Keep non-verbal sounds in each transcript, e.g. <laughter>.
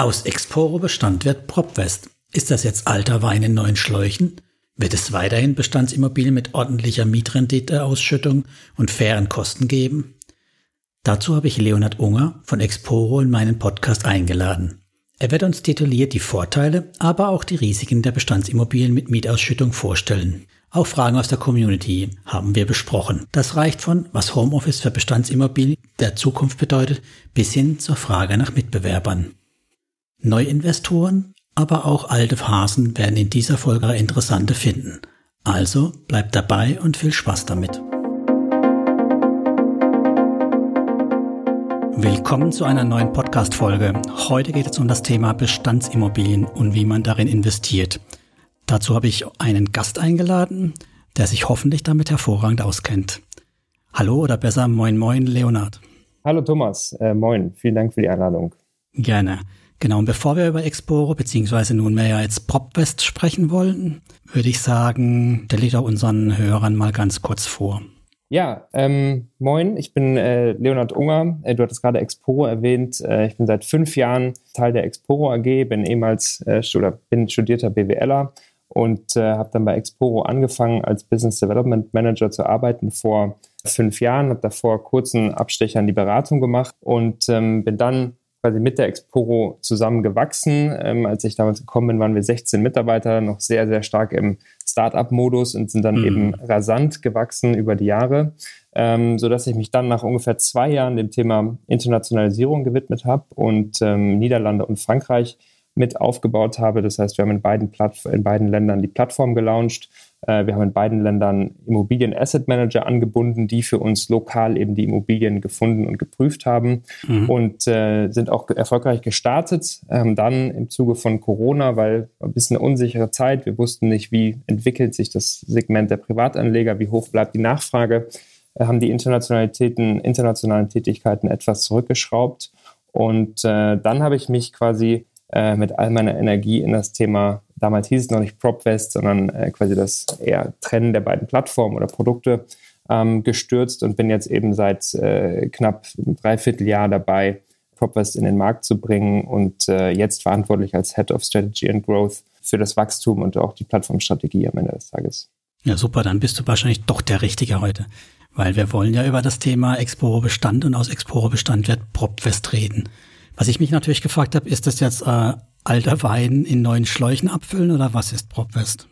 Aus Exporo-Bestand wird Propwest. Ist das jetzt alter Wein in neuen Schläuchen? Wird es weiterhin Bestandsimmobilien mit ordentlicher Mietrenditeausschüttung und fairen Kosten geben? Dazu habe ich Leonhard Unger von Exporo in meinen Podcast eingeladen. Er wird uns tituliert die Vorteile, aber auch die Risiken der Bestandsimmobilien mit Mietausschüttung vorstellen. Auch Fragen aus der Community haben wir besprochen. Das reicht von, was Homeoffice für Bestandsimmobilien der Zukunft bedeutet, bis hin zur Frage nach Mitbewerbern. Neuinvestoren, aber auch alte Hasen werden in dieser Folge interessante finden. Also bleibt dabei und viel Spaß damit. Willkommen zu einer neuen Podcast-Folge. Heute geht es um das Thema Bestandsimmobilien und wie man darin investiert. Dazu habe ich einen Gast eingeladen, der sich hoffentlich damit hervorragend auskennt. Hallo oder besser Moin Moin, Leonard. Hallo Thomas, äh, moin, vielen Dank für die Einladung. Gerne. Genau, und bevor wir über Exporo beziehungsweise nunmehr ja jetzt PropWest sprechen wollen, würde ich sagen, stelle ich doch unseren Hörern mal ganz kurz vor. Ja, ähm, moin, ich bin äh, Leonhard Unger. Äh, du hattest gerade Exporo erwähnt. Äh, ich bin seit fünf Jahren Teil der Exporo AG, bin ehemals äh, oder bin studierter BWLer und äh, habe dann bei Exporo angefangen, als Business Development Manager zu arbeiten vor fünf Jahren, habe davor kurzen Abstecher in die Beratung gemacht und ähm, bin dann quasi mit der Exporo zusammengewachsen. Ähm, als ich damals gekommen bin, waren wir 16 Mitarbeiter, noch sehr, sehr stark im Start-up-Modus und sind dann mhm. eben rasant gewachsen über die Jahre, ähm, sodass ich mich dann nach ungefähr zwei Jahren dem Thema Internationalisierung gewidmet habe und ähm, Niederlande und Frankreich mit aufgebaut habe. Das heißt, wir haben in beiden, Plattf in beiden Ländern die Plattform gelauncht. Äh, wir haben in beiden Ländern Immobilien-Asset Manager angebunden, die für uns lokal eben die Immobilien gefunden und geprüft haben mhm. und äh, sind auch erfolgreich gestartet. Ähm, dann im Zuge von Corona, weil ein bisschen eine unsichere Zeit. Wir wussten nicht, wie entwickelt sich das Segment der Privatanleger, wie hoch bleibt die Nachfrage, äh, haben die Internationalitäten, internationalen Tätigkeiten etwas zurückgeschraubt. Und äh, dann habe ich mich quasi äh, mit all meiner Energie in das Thema, damals hieß es noch nicht PropWest, sondern äh, quasi das eher Trennen der beiden Plattformen oder Produkte ähm, gestürzt und bin jetzt eben seit äh, knapp einem Dreivierteljahr dabei, PropWest in den Markt zu bringen und äh, jetzt verantwortlich als Head of Strategy and Growth für das Wachstum und auch die Plattformstrategie am Ende des Tages. Ja, super, dann bist du wahrscheinlich doch der Richtige heute. Weil wir wollen ja über das Thema Exporo Bestand und aus Exporo Bestand wird PropWest reden. Was ich mich natürlich gefragt habe, ist das jetzt äh, alter Wein in neuen Schläuchen abfüllen oder was ist PropWest?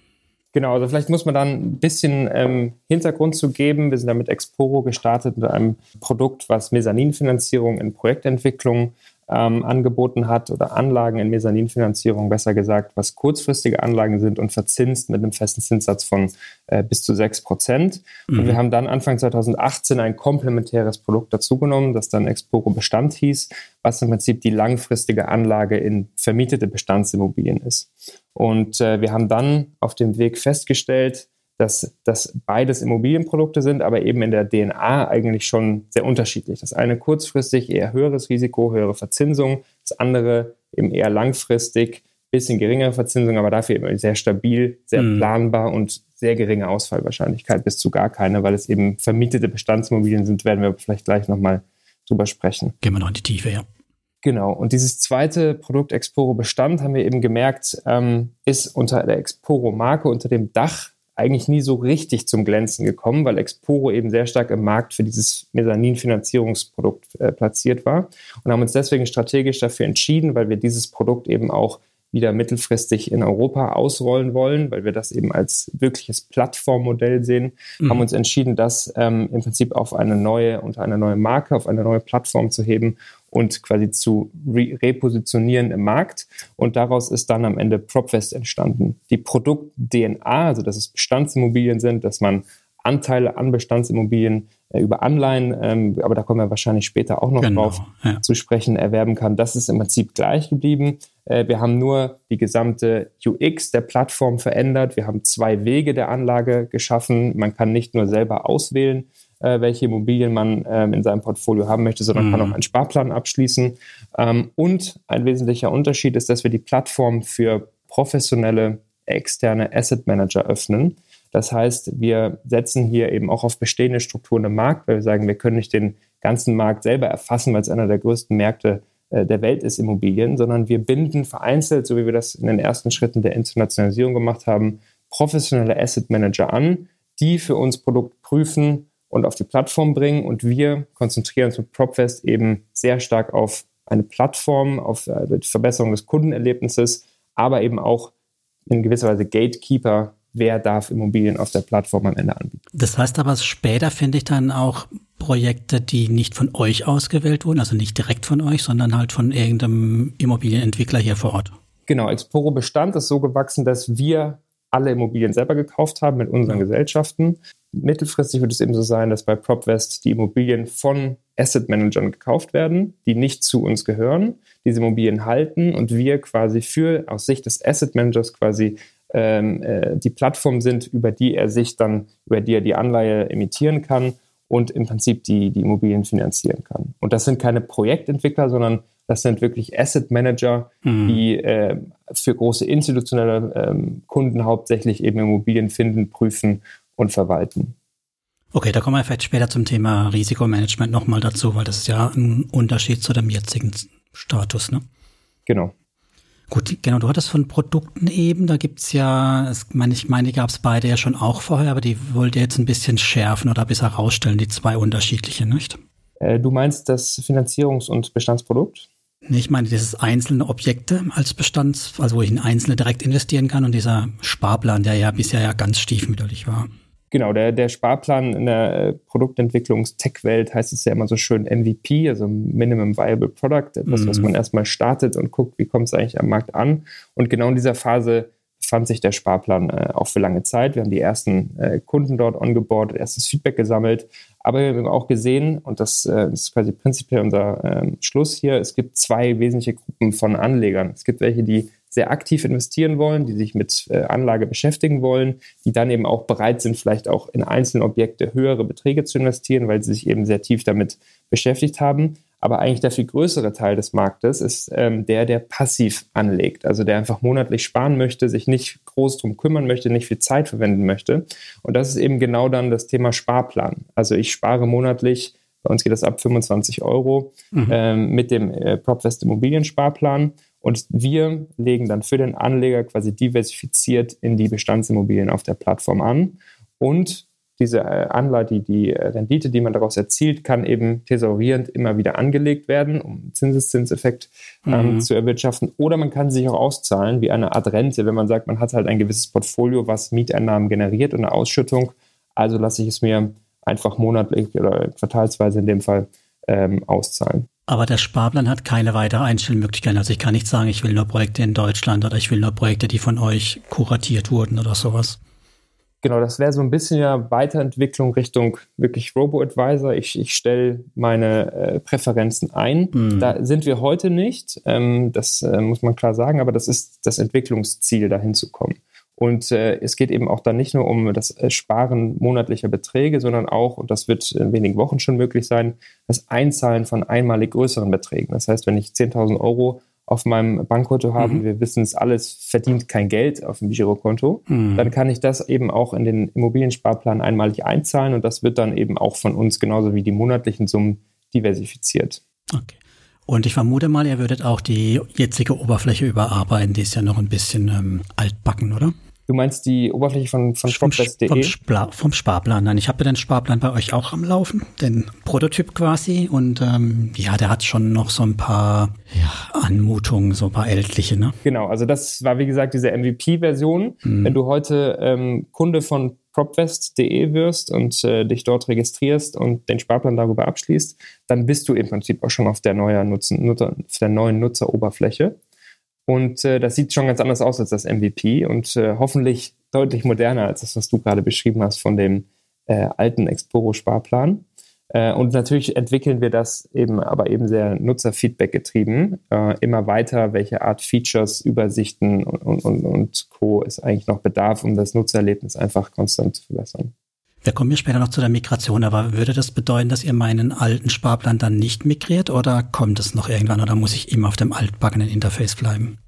Genau, also vielleicht muss man dann ein bisschen ähm, Hintergrund zu geben. Wir sind da mit Exporo gestartet mit einem Produkt, was Mezzaninfinanzierung in Projektentwicklung ähm, angeboten hat oder Anlagen in Mezzaninfinanzierung, besser gesagt, was kurzfristige Anlagen sind und verzinst mit einem festen Zinssatz von äh, bis zu 6 Prozent. Mhm. Und wir haben dann Anfang 2018 ein komplementäres Produkt dazugenommen, das dann Exporo Bestand hieß, was im Prinzip die langfristige Anlage in vermietete Bestandsimmobilien ist. Und äh, wir haben dann auf dem Weg festgestellt, dass das beides Immobilienprodukte sind, aber eben in der DNA eigentlich schon sehr unterschiedlich. Das eine kurzfristig eher höheres Risiko, höhere Verzinsung, das andere eben eher langfristig, bisschen geringere Verzinsung, aber dafür eben sehr stabil, sehr mhm. planbar und sehr geringe Ausfallwahrscheinlichkeit bis zu gar keine, weil es eben vermietete Bestandsimmobilien sind, werden wir vielleicht gleich nochmal drüber sprechen. Gehen wir noch in die Tiefe, ja. Genau. Und dieses zweite Produkt Exporo Bestand haben wir eben gemerkt, ähm, ist unter der Exporo Marke, unter dem Dach eigentlich nie so richtig zum Glänzen gekommen, weil Exporo eben sehr stark im Markt für dieses Mezzanin-Finanzierungsprodukt äh, platziert war und haben uns deswegen strategisch dafür entschieden, weil wir dieses Produkt eben auch wieder mittelfristig in Europa ausrollen wollen, weil wir das eben als wirkliches Plattformmodell sehen, mhm. haben uns entschieden, das ähm, im Prinzip auf eine neue, unter eine neue Marke, auf eine neue Plattform zu heben und quasi zu re repositionieren im Markt. Und daraus ist dann am Ende PropFest entstanden. Die Produkt-DNA, also dass es Bestandsimmobilien sind, dass man Anteile an Bestandsimmobilien äh, über Anleihen, ähm, aber da kommen wir wahrscheinlich später auch noch genau, drauf ja. zu sprechen, erwerben kann. Das ist im Prinzip gleich geblieben. Äh, wir haben nur die gesamte UX der Plattform verändert. Wir haben zwei Wege der Anlage geschaffen. Man kann nicht nur selber auswählen, äh, welche Immobilien man ähm, in seinem Portfolio haben möchte, sondern mhm. kann auch einen Sparplan abschließen. Ähm, und ein wesentlicher Unterschied ist, dass wir die Plattform für professionelle externe Asset Manager öffnen. Das heißt, wir setzen hier eben auch auf bestehende Strukturen im Markt, weil wir sagen, wir können nicht den ganzen Markt selber erfassen, weil es einer der größten Märkte äh, der Welt ist Immobilien, sondern wir binden vereinzelt, so wie wir das in den ersten Schritten der Internationalisierung gemacht haben, professionelle Asset Manager an, die für uns Produkt prüfen und auf die Plattform bringen. Und wir konzentrieren uns mit PropFest eben sehr stark auf eine Plattform, auf äh, die Verbesserung des Kundenerlebnisses, aber eben auch in gewisser Weise Gatekeeper wer darf Immobilien auf der Plattform am Ende anbieten. Das heißt aber, später finde ich dann auch Projekte, die nicht von euch ausgewählt wurden, also nicht direkt von euch, sondern halt von irgendeinem Immobilienentwickler hier vor Ort. Genau, Exporo Bestand ist so gewachsen, dass wir alle Immobilien selber gekauft haben mit unseren. Gesellschaften. Mittelfristig wird es eben so sein, dass bei PropWest die Immobilien von Asset Managern gekauft werden, die nicht zu uns gehören, diese Immobilien halten und wir quasi für aus Sicht des Asset Managers quasi ähm, äh, die Plattform sind, über die er sich dann, über die er die Anleihe emittieren kann und im Prinzip die, die Immobilien finanzieren kann. Und das sind keine Projektentwickler, sondern das sind wirklich Asset Manager, mhm. die äh, für große institutionelle äh, Kunden hauptsächlich eben Immobilien finden, prüfen und verwalten. Okay, da kommen wir vielleicht später zum Thema Risikomanagement nochmal dazu, weil das ist ja ein Unterschied zu dem jetzigen Status, ne? Genau. Gut, genau, du hattest von Produkten eben, da gibt's ja, ich meine, ich meine, die gab es beide ja schon auch vorher, aber die wollt ihr jetzt ein bisschen schärfen oder besser herausstellen, die zwei unterschiedliche, nicht? Äh, du meinst das Finanzierungs- und Bestandsprodukt? Nee, ich meine dieses einzelne Objekte als Bestands, also wo ich in einzelne direkt investieren kann und dieser Sparplan, der ja bisher ja ganz stiefmütterlich war. Genau, der, der Sparplan in der äh, Produktentwicklungs-Tech-Welt heißt es ja immer so schön MVP, also Minimum Viable Product, etwas, mhm. was man erstmal startet und guckt, wie kommt es eigentlich am Markt an. Und genau in dieser Phase fand sich der Sparplan äh, auch für lange Zeit. Wir haben die ersten äh, Kunden dort ongeboardet, erstes Feedback gesammelt. Aber wir haben auch gesehen, und das, äh, ist quasi prinzipiell unser ähm, Schluss hier, es gibt zwei wesentliche Gruppen von Anlegern. Es gibt welche, die sehr aktiv investieren wollen, die sich mit äh, Anlage beschäftigen wollen, die dann eben auch bereit sind, vielleicht auch in einzelne Objekte höhere Beträge zu investieren, weil sie sich eben sehr tief damit beschäftigt haben. Aber eigentlich der viel größere Teil des Marktes ist ähm, der, der passiv anlegt, also der einfach monatlich sparen möchte, sich nicht groß drum kümmern möchte, nicht viel Zeit verwenden möchte. Und das ist eben genau dann das Thema Sparplan. Also ich spare monatlich, bei uns geht das ab 25 Euro, mhm. ähm, mit dem äh, PropWest Immobiliensparplan. Und wir legen dann für den Anleger quasi diversifiziert in die Bestandsimmobilien auf der Plattform an. Und diese äh, Anleihe, die, die Rendite, die man daraus erzielt, kann eben thesaurierend immer wieder angelegt werden, um Zinseszinseffekt ähm, mhm. zu erwirtschaften. Oder man kann sich auch auszahlen wie eine Art Rente, wenn man sagt, man hat halt ein gewisses Portfolio, was Mieteinnahmen generiert und eine Ausschüttung. Also lasse ich es mir einfach monatlich oder quartalsweise in dem Fall ähm, auszahlen. Aber der Sparplan hat keine weitere Einstellmöglichkeiten. Also ich kann nicht sagen, ich will nur Projekte in Deutschland oder ich will nur Projekte, die von euch kuratiert wurden oder sowas. Genau, das wäre so ein bisschen ja Weiterentwicklung Richtung wirklich Robo-Advisor. Ich, ich stelle meine äh, Präferenzen ein. Mhm. Da sind wir heute nicht, ähm, das äh, muss man klar sagen, aber das ist das Entwicklungsziel, dahin zu kommen. Und äh, es geht eben auch dann nicht nur um das äh, Sparen monatlicher Beträge, sondern auch, und das wird in wenigen Wochen schon möglich sein, das Einzahlen von einmalig größeren Beträgen. Das heißt, wenn ich 10.000 Euro auf meinem Bankkonto habe, mhm. wir wissen es alles, verdient kein Geld auf dem Girokonto, mhm. dann kann ich das eben auch in den Immobiliensparplan einmalig einzahlen und das wird dann eben auch von uns genauso wie die monatlichen Summen diversifiziert. Okay. Und ich vermute mal, ihr würdet auch die jetzige Oberfläche überarbeiten, die ist ja noch ein bisschen ähm, altbacken, oder? Du meinst die Oberfläche von, von vom, vom, Spla vom Sparplan. Nein, ich habe den Sparplan bei euch auch am Laufen, den Prototyp quasi. Und ähm, ja, der hat schon noch so ein paar ja, Anmutungen, so ein paar ältliche. Ne? Genau, also das war wie gesagt diese MVP-Version. Mhm. Wenn du heute ähm, Kunde von propvest.de wirst und äh, dich dort registrierst und den Sparplan darüber abschließt, dann bist du im Prinzip auch schon auf der, neuen, Nutzen, Nutzer, auf der neuen Nutzeroberfläche. Und äh, das sieht schon ganz anders aus als das MVP und äh, hoffentlich deutlich moderner als das, was du gerade beschrieben hast von dem äh, alten Exporo-Sparplan. Äh, und natürlich entwickeln wir das eben, aber eben sehr Nutzerfeedback getrieben, äh, immer weiter, welche Art Features, Übersichten und, und, und Co. es eigentlich noch bedarf, um das Nutzererlebnis einfach konstant zu verbessern. Wir kommen ja später noch zu der Migration, aber würde das bedeuten, dass ihr meinen alten Sparplan dann nicht migriert oder kommt es noch irgendwann oder muss ich immer auf dem altbackenen Interface bleiben?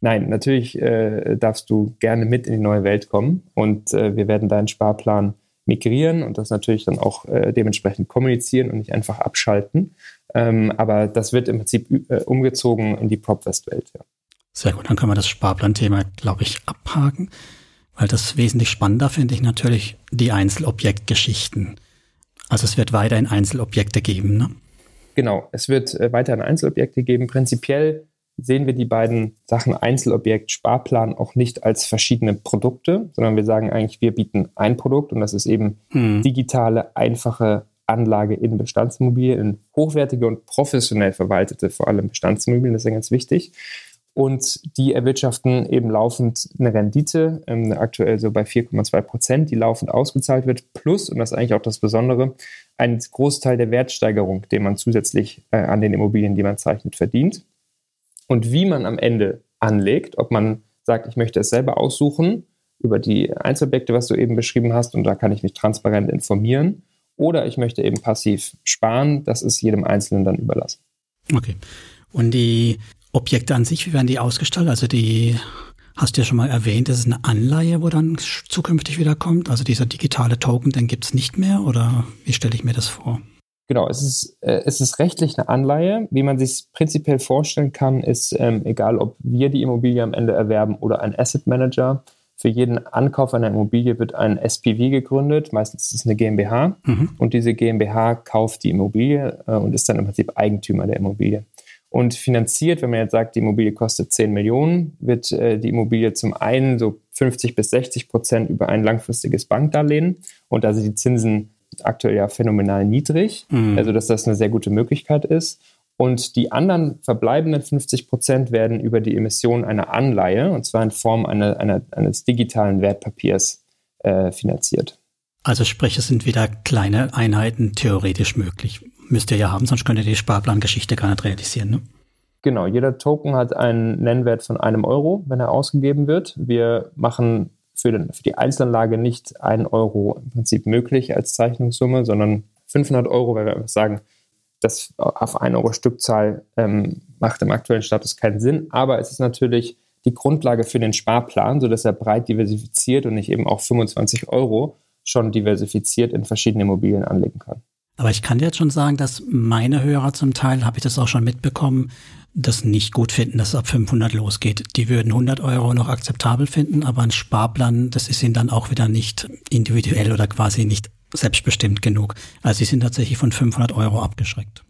Nein, natürlich äh, darfst du gerne mit in die neue Welt kommen und äh, wir werden deinen Sparplan migrieren und das natürlich dann auch äh, dementsprechend kommunizieren und nicht einfach abschalten. Ähm, aber das wird im Prinzip äh, umgezogen in die PropWest-Welt. Ja. Sehr gut, dann können wir das Sparplan-Thema, glaube ich, abhaken. Weil das wesentlich spannender finde ich natürlich die Einzelobjektgeschichten. Also es wird weiterhin Einzelobjekte geben, ne? Genau, es wird äh, weiterhin Einzelobjekte geben. Prinzipiell sehen wir die beiden Sachen Einzelobjekt, Sparplan auch nicht als verschiedene Produkte, sondern wir sagen eigentlich, wir bieten ein Produkt und das ist eben hm. digitale, einfache Anlage in Bestandsimmobilien, in hochwertige und professionell verwaltete, vor allem Bestandsimmobilien, das ist ja ganz wichtig. Und die erwirtschaften eben laufend eine Rendite, ähm, aktuell so bei 4,2 Prozent, die laufend ausgezahlt wird, plus, und das ist eigentlich auch das Besondere, ein Großteil der Wertsteigerung, den man zusätzlich äh, an den Immobilien, die man zeichnet, verdient. Und wie man am Ende anlegt, ob man sagt, ich möchte es selber aussuchen über die Einzelobjekte, was du eben beschrieben hast, und da kann ich mich transparent informieren, oder ich möchte eben passiv sparen, das ist jedem Einzelnen dann überlassen. Okay. Und die Objekte an sich, wie werden die ausgestaltet? Also die hast du ja schon mal erwähnt, das ist eine Anleihe, wo dann zukünftig wieder kommt. Also dieser digitale Token, den gibt es nicht mehr oder wie stelle ich mir das vor? Genau, es ist, äh, es ist rechtlich eine Anleihe. Wie man sich prinzipiell vorstellen kann, ist, ähm, egal ob wir die Immobilie am Ende erwerben oder ein Asset Manager, für jeden Ankauf einer Immobilie wird ein SPV gegründet, meistens ist es eine GmbH mhm. und diese GmbH kauft die Immobilie äh, und ist dann im Prinzip Eigentümer der Immobilie. Und finanziert, wenn man jetzt sagt, die Immobilie kostet 10 Millionen, wird äh, die Immobilie zum einen so 50 bis 60 Prozent über ein langfristiges Bankdarlehen und da sind die Zinsen aktuell ja phänomenal niedrig, mhm. also dass das eine sehr gute Möglichkeit ist. Und die anderen verbleibenden 50 Prozent werden über die Emission einer Anleihe, und zwar in Form einer, einer, eines digitalen Wertpapiers, äh, finanziert. Also sprich, es sind wieder kleine Einheiten theoretisch möglich. Müsst ihr ja haben, sonst könnt ihr die Sparplangeschichte gar nicht realisieren. Ne? Genau, jeder Token hat einen Nennwert von einem Euro, wenn er ausgegeben wird. Wir machen für, den, für die Einzelanlage nicht ein Euro im Prinzip möglich als Zeichnungssumme, sondern 500 Euro, weil wir einfach sagen, das auf 1 Euro Stückzahl ähm, macht im aktuellen Status keinen Sinn. Aber es ist natürlich die Grundlage für den Sparplan, sodass er breit diversifiziert und nicht eben auch 25 Euro schon diversifiziert in verschiedene Immobilien anlegen kann. Aber ich kann dir jetzt schon sagen, dass meine Hörer zum Teil, habe ich das auch schon mitbekommen, das nicht gut finden, dass es ab 500 losgeht. Die würden 100 Euro noch akzeptabel finden, aber ein Sparplan, das ist ihnen dann auch wieder nicht individuell oder quasi nicht selbstbestimmt genug. Also sie sind tatsächlich von 500 Euro abgeschreckt.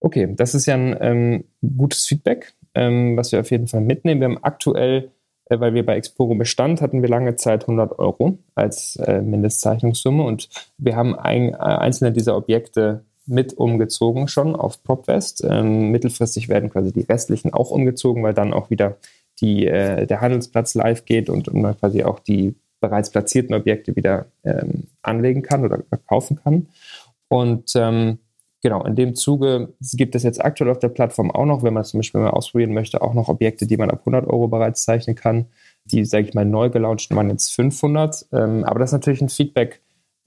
Okay, das ist ja ein ähm, gutes Feedback, ähm, was wir auf jeden Fall mitnehmen. Wir haben aktuell weil wir bei Exporo Bestand hatten wir lange Zeit 100 Euro als äh, Mindestzeichnungssumme und wir haben ein, äh, einzelne dieser Objekte mit umgezogen schon auf PropWest. Ähm, mittelfristig werden quasi die restlichen auch umgezogen, weil dann auch wieder die, äh, der Handelsplatz live geht und, und man quasi auch die bereits platzierten Objekte wieder ähm, anlegen kann oder kaufen kann. Und ähm, genau, in dem Zuge gibt es jetzt aktuell auf der Plattform auch noch, wenn man zum Beispiel mal ausprobieren möchte, auch noch Objekte, die man ab 100 Euro bereits zeichnen kann. Die, sage ich mal, neu gelaunchten waren jetzt 500. Ähm, aber das ist natürlich ein Feedback,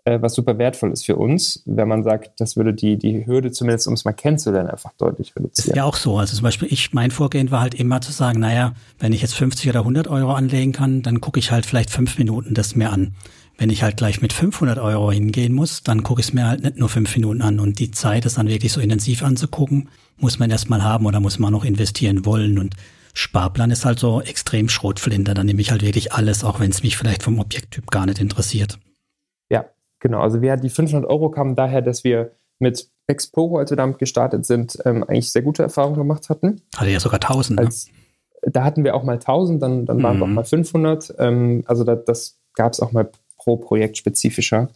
äh, was super wertvoll ist für uns, wenn man sagt, das würde die, die Hürde zumindest, um es mal kennenzulernen, einfach deutlich reduzieren. Ist ja auch so. Also zum Beispiel ich, mein Vorgehen war halt immer zu sagen, naja, wenn ich jetzt 50 oder 100 Euro anlegen kann, dann gucke ich halt vielleicht fünf Minuten das mir an. Wenn ich halt gleich mit 500 Euro hingehen muss, dann gucke ich es mir halt nicht nur fünf Minuten an. Und die Zeit, das dann wirklich so intensiv anzugucken, muss man erstmal haben oder muss man noch investieren wollen. Und Sparplan ist halt so extrem Schrotflinter. Dann nehme ich halt wirklich alles, auch wenn es mich vielleicht vom Objekttyp gar nicht interessiert. Ja, genau. Also wir, die 500 Euro kamen daher, dass wir mit Exporo, als wir damit gestartet sind, ähm, eigentlich sehr gute Erfahrungen gemacht hatten. Hatte ja sogar 1000. Ne? Als, ne? Da hatten wir auch mal 1000, dann, dann waren mhm. wir auch mal 500. Ähm, also da, das gab es auch mal pro Projekt spezifischer,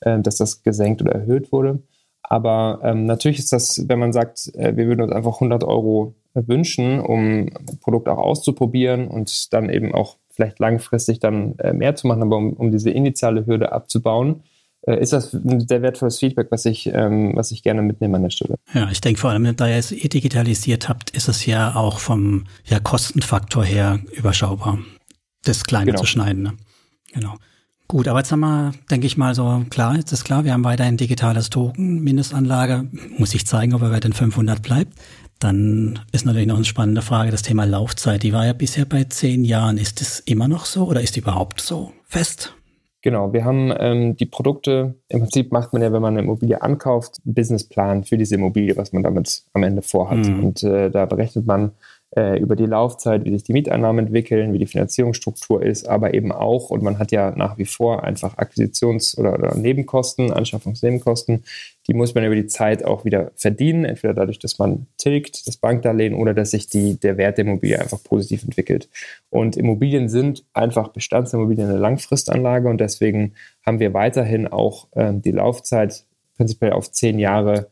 äh, dass das gesenkt oder erhöht wurde. Aber ähm, natürlich ist das, wenn man sagt, äh, wir würden uns einfach 100 Euro wünschen, um ein Produkt auch auszuprobieren und dann eben auch vielleicht langfristig dann äh, mehr zu machen, aber um, um diese initiale Hürde abzubauen, äh, ist das ein sehr wertvolles Feedback, was ich, ähm, was ich gerne mitnehme an der Stelle. Ja, ich denke vor allem, da ihr es eh digitalisiert habt, ist es ja auch vom ja, Kostenfaktor her überschaubar, das Kleine genau. zu schneiden. Ne? Genau. Gut, aber jetzt haben wir, denke ich mal, so klar, jetzt ist klar, wir haben weiterhin digitales Token, Mindestanlage, muss ich zeigen, ob er bei den 500 bleibt. Dann ist natürlich noch eine spannende Frage, das Thema Laufzeit. Die war ja bisher bei zehn Jahren. Ist das immer noch so oder ist die überhaupt so fest? Genau, wir haben ähm, die Produkte, im Prinzip macht man ja, wenn man eine Immobilie ankauft, einen Businessplan für diese Immobilie, was man damit am Ende vorhat. Mhm. Und äh, da berechnet man äh, über die Laufzeit, wie sich die Mieteinnahmen entwickeln, wie die Finanzierungsstruktur ist, aber eben auch, und man hat ja nach wie vor einfach Akquisitions- oder, oder Nebenkosten, Anschaffungsnebenkosten, die muss man über die Zeit auch wieder verdienen, entweder dadurch, dass man tilgt, das Bankdarlehen, oder dass sich die, der Wert der Immobilie einfach positiv entwickelt. Und Immobilien sind einfach Bestandsimmobilien eine Langfristanlage und deswegen haben wir weiterhin auch ähm, die Laufzeit prinzipiell auf zehn Jahre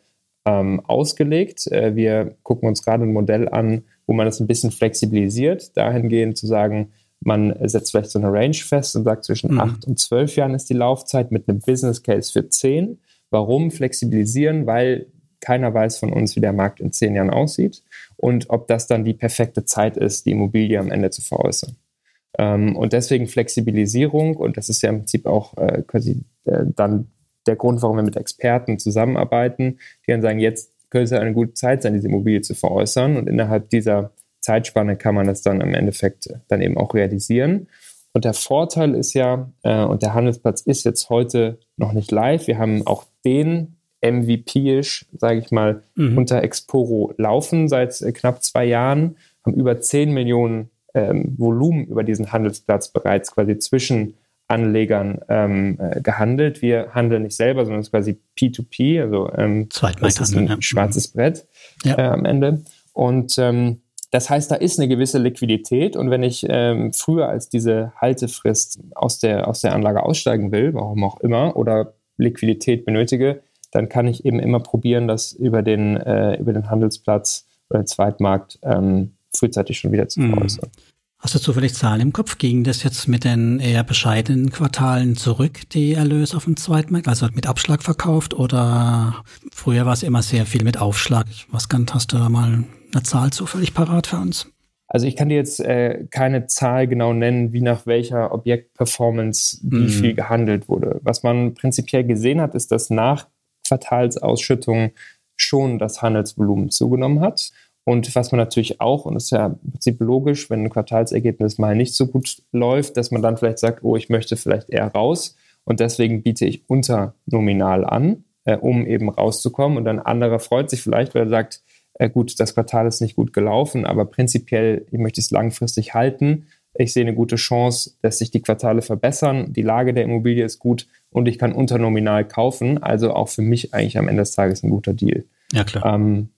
ähm, ausgelegt. Äh, wir gucken uns gerade ein Modell an, wo man das ein bisschen flexibilisiert, dahingehend zu sagen, man setzt vielleicht so eine Range fest und sagt, zwischen mhm. 8 und 12 Jahren ist die Laufzeit mit einem Business Case für 10. Warum flexibilisieren? Weil keiner weiß von uns, wie der Markt in 10 Jahren aussieht und ob das dann die perfekte Zeit ist, die Immobilie am Ende zu veräußern. Ähm, und deswegen Flexibilisierung und das ist ja im Prinzip auch äh, quasi äh, dann der Grund, warum wir mit Experten zusammenarbeiten, die dann sagen, jetzt könnte es eine gute Zeit sein, diese Immobilie zu veräußern und innerhalb dieser Zeitspanne kann man das dann im Endeffekt dann eben auch realisieren. Und der Vorteil ist ja, äh, und der Handelsplatz ist jetzt heute noch nicht live. Wir haben auch den MVP-isch, sage ich mal, mhm. unter Exporo laufen seit äh, knapp zwei Jahren, haben über 10 Millionen ähm, Volumen über diesen Handelsplatz bereits quasi zwischen Anlegern ähm, äh, gehandelt. Wir handeln nicht selber, sondern es ist quasi P2P, also ähm, das ist ein ja. schwarzes Brett ja. äh, am Ende. Und ähm, das heißt, da ist eine gewisse Liquidität und wenn ich ähm, früher als diese Haltefrist aus der, aus der Anlage aussteigen will, warum auch immer, oder Liquidität benötige, dann kann ich eben immer probieren, das über den, äh, über den Handelsplatz oder den Zweitmarkt ähm, frühzeitig schon wieder zu mhm. veräußern. Mhm. Hast du zufällig Zahlen im Kopf? Ging das jetzt mit den eher bescheidenen Quartalen zurück, die Erlöse auf dem Zweitmarkt, also mit Abschlag verkauft oder früher war es immer sehr viel mit Aufschlag? Was kann, hast du da mal eine Zahl zufällig parat für uns? Also ich kann dir jetzt äh, keine Zahl genau nennen, wie nach welcher Objektperformance wie mm. viel gehandelt wurde. Was man prinzipiell gesehen hat, ist, dass nach Quartalsausschüttung schon das Handelsvolumen zugenommen hat. Und was man natürlich auch, und das ist ja im Prinzip logisch, wenn ein Quartalsergebnis mal nicht so gut läuft, dass man dann vielleicht sagt, oh, ich möchte vielleicht eher raus und deswegen biete ich unter nominal an, äh, um eben rauszukommen. Und dann anderer freut sich vielleicht, weil er sagt, äh, gut, das Quartal ist nicht gut gelaufen, aber prinzipiell, ich möchte es langfristig halten. Ich sehe eine gute Chance, dass sich die Quartale verbessern, die Lage der Immobilie ist gut und ich kann unter nominal kaufen. Also auch für mich eigentlich am Ende des Tages ein guter Deal. Ja, klar. Ähm,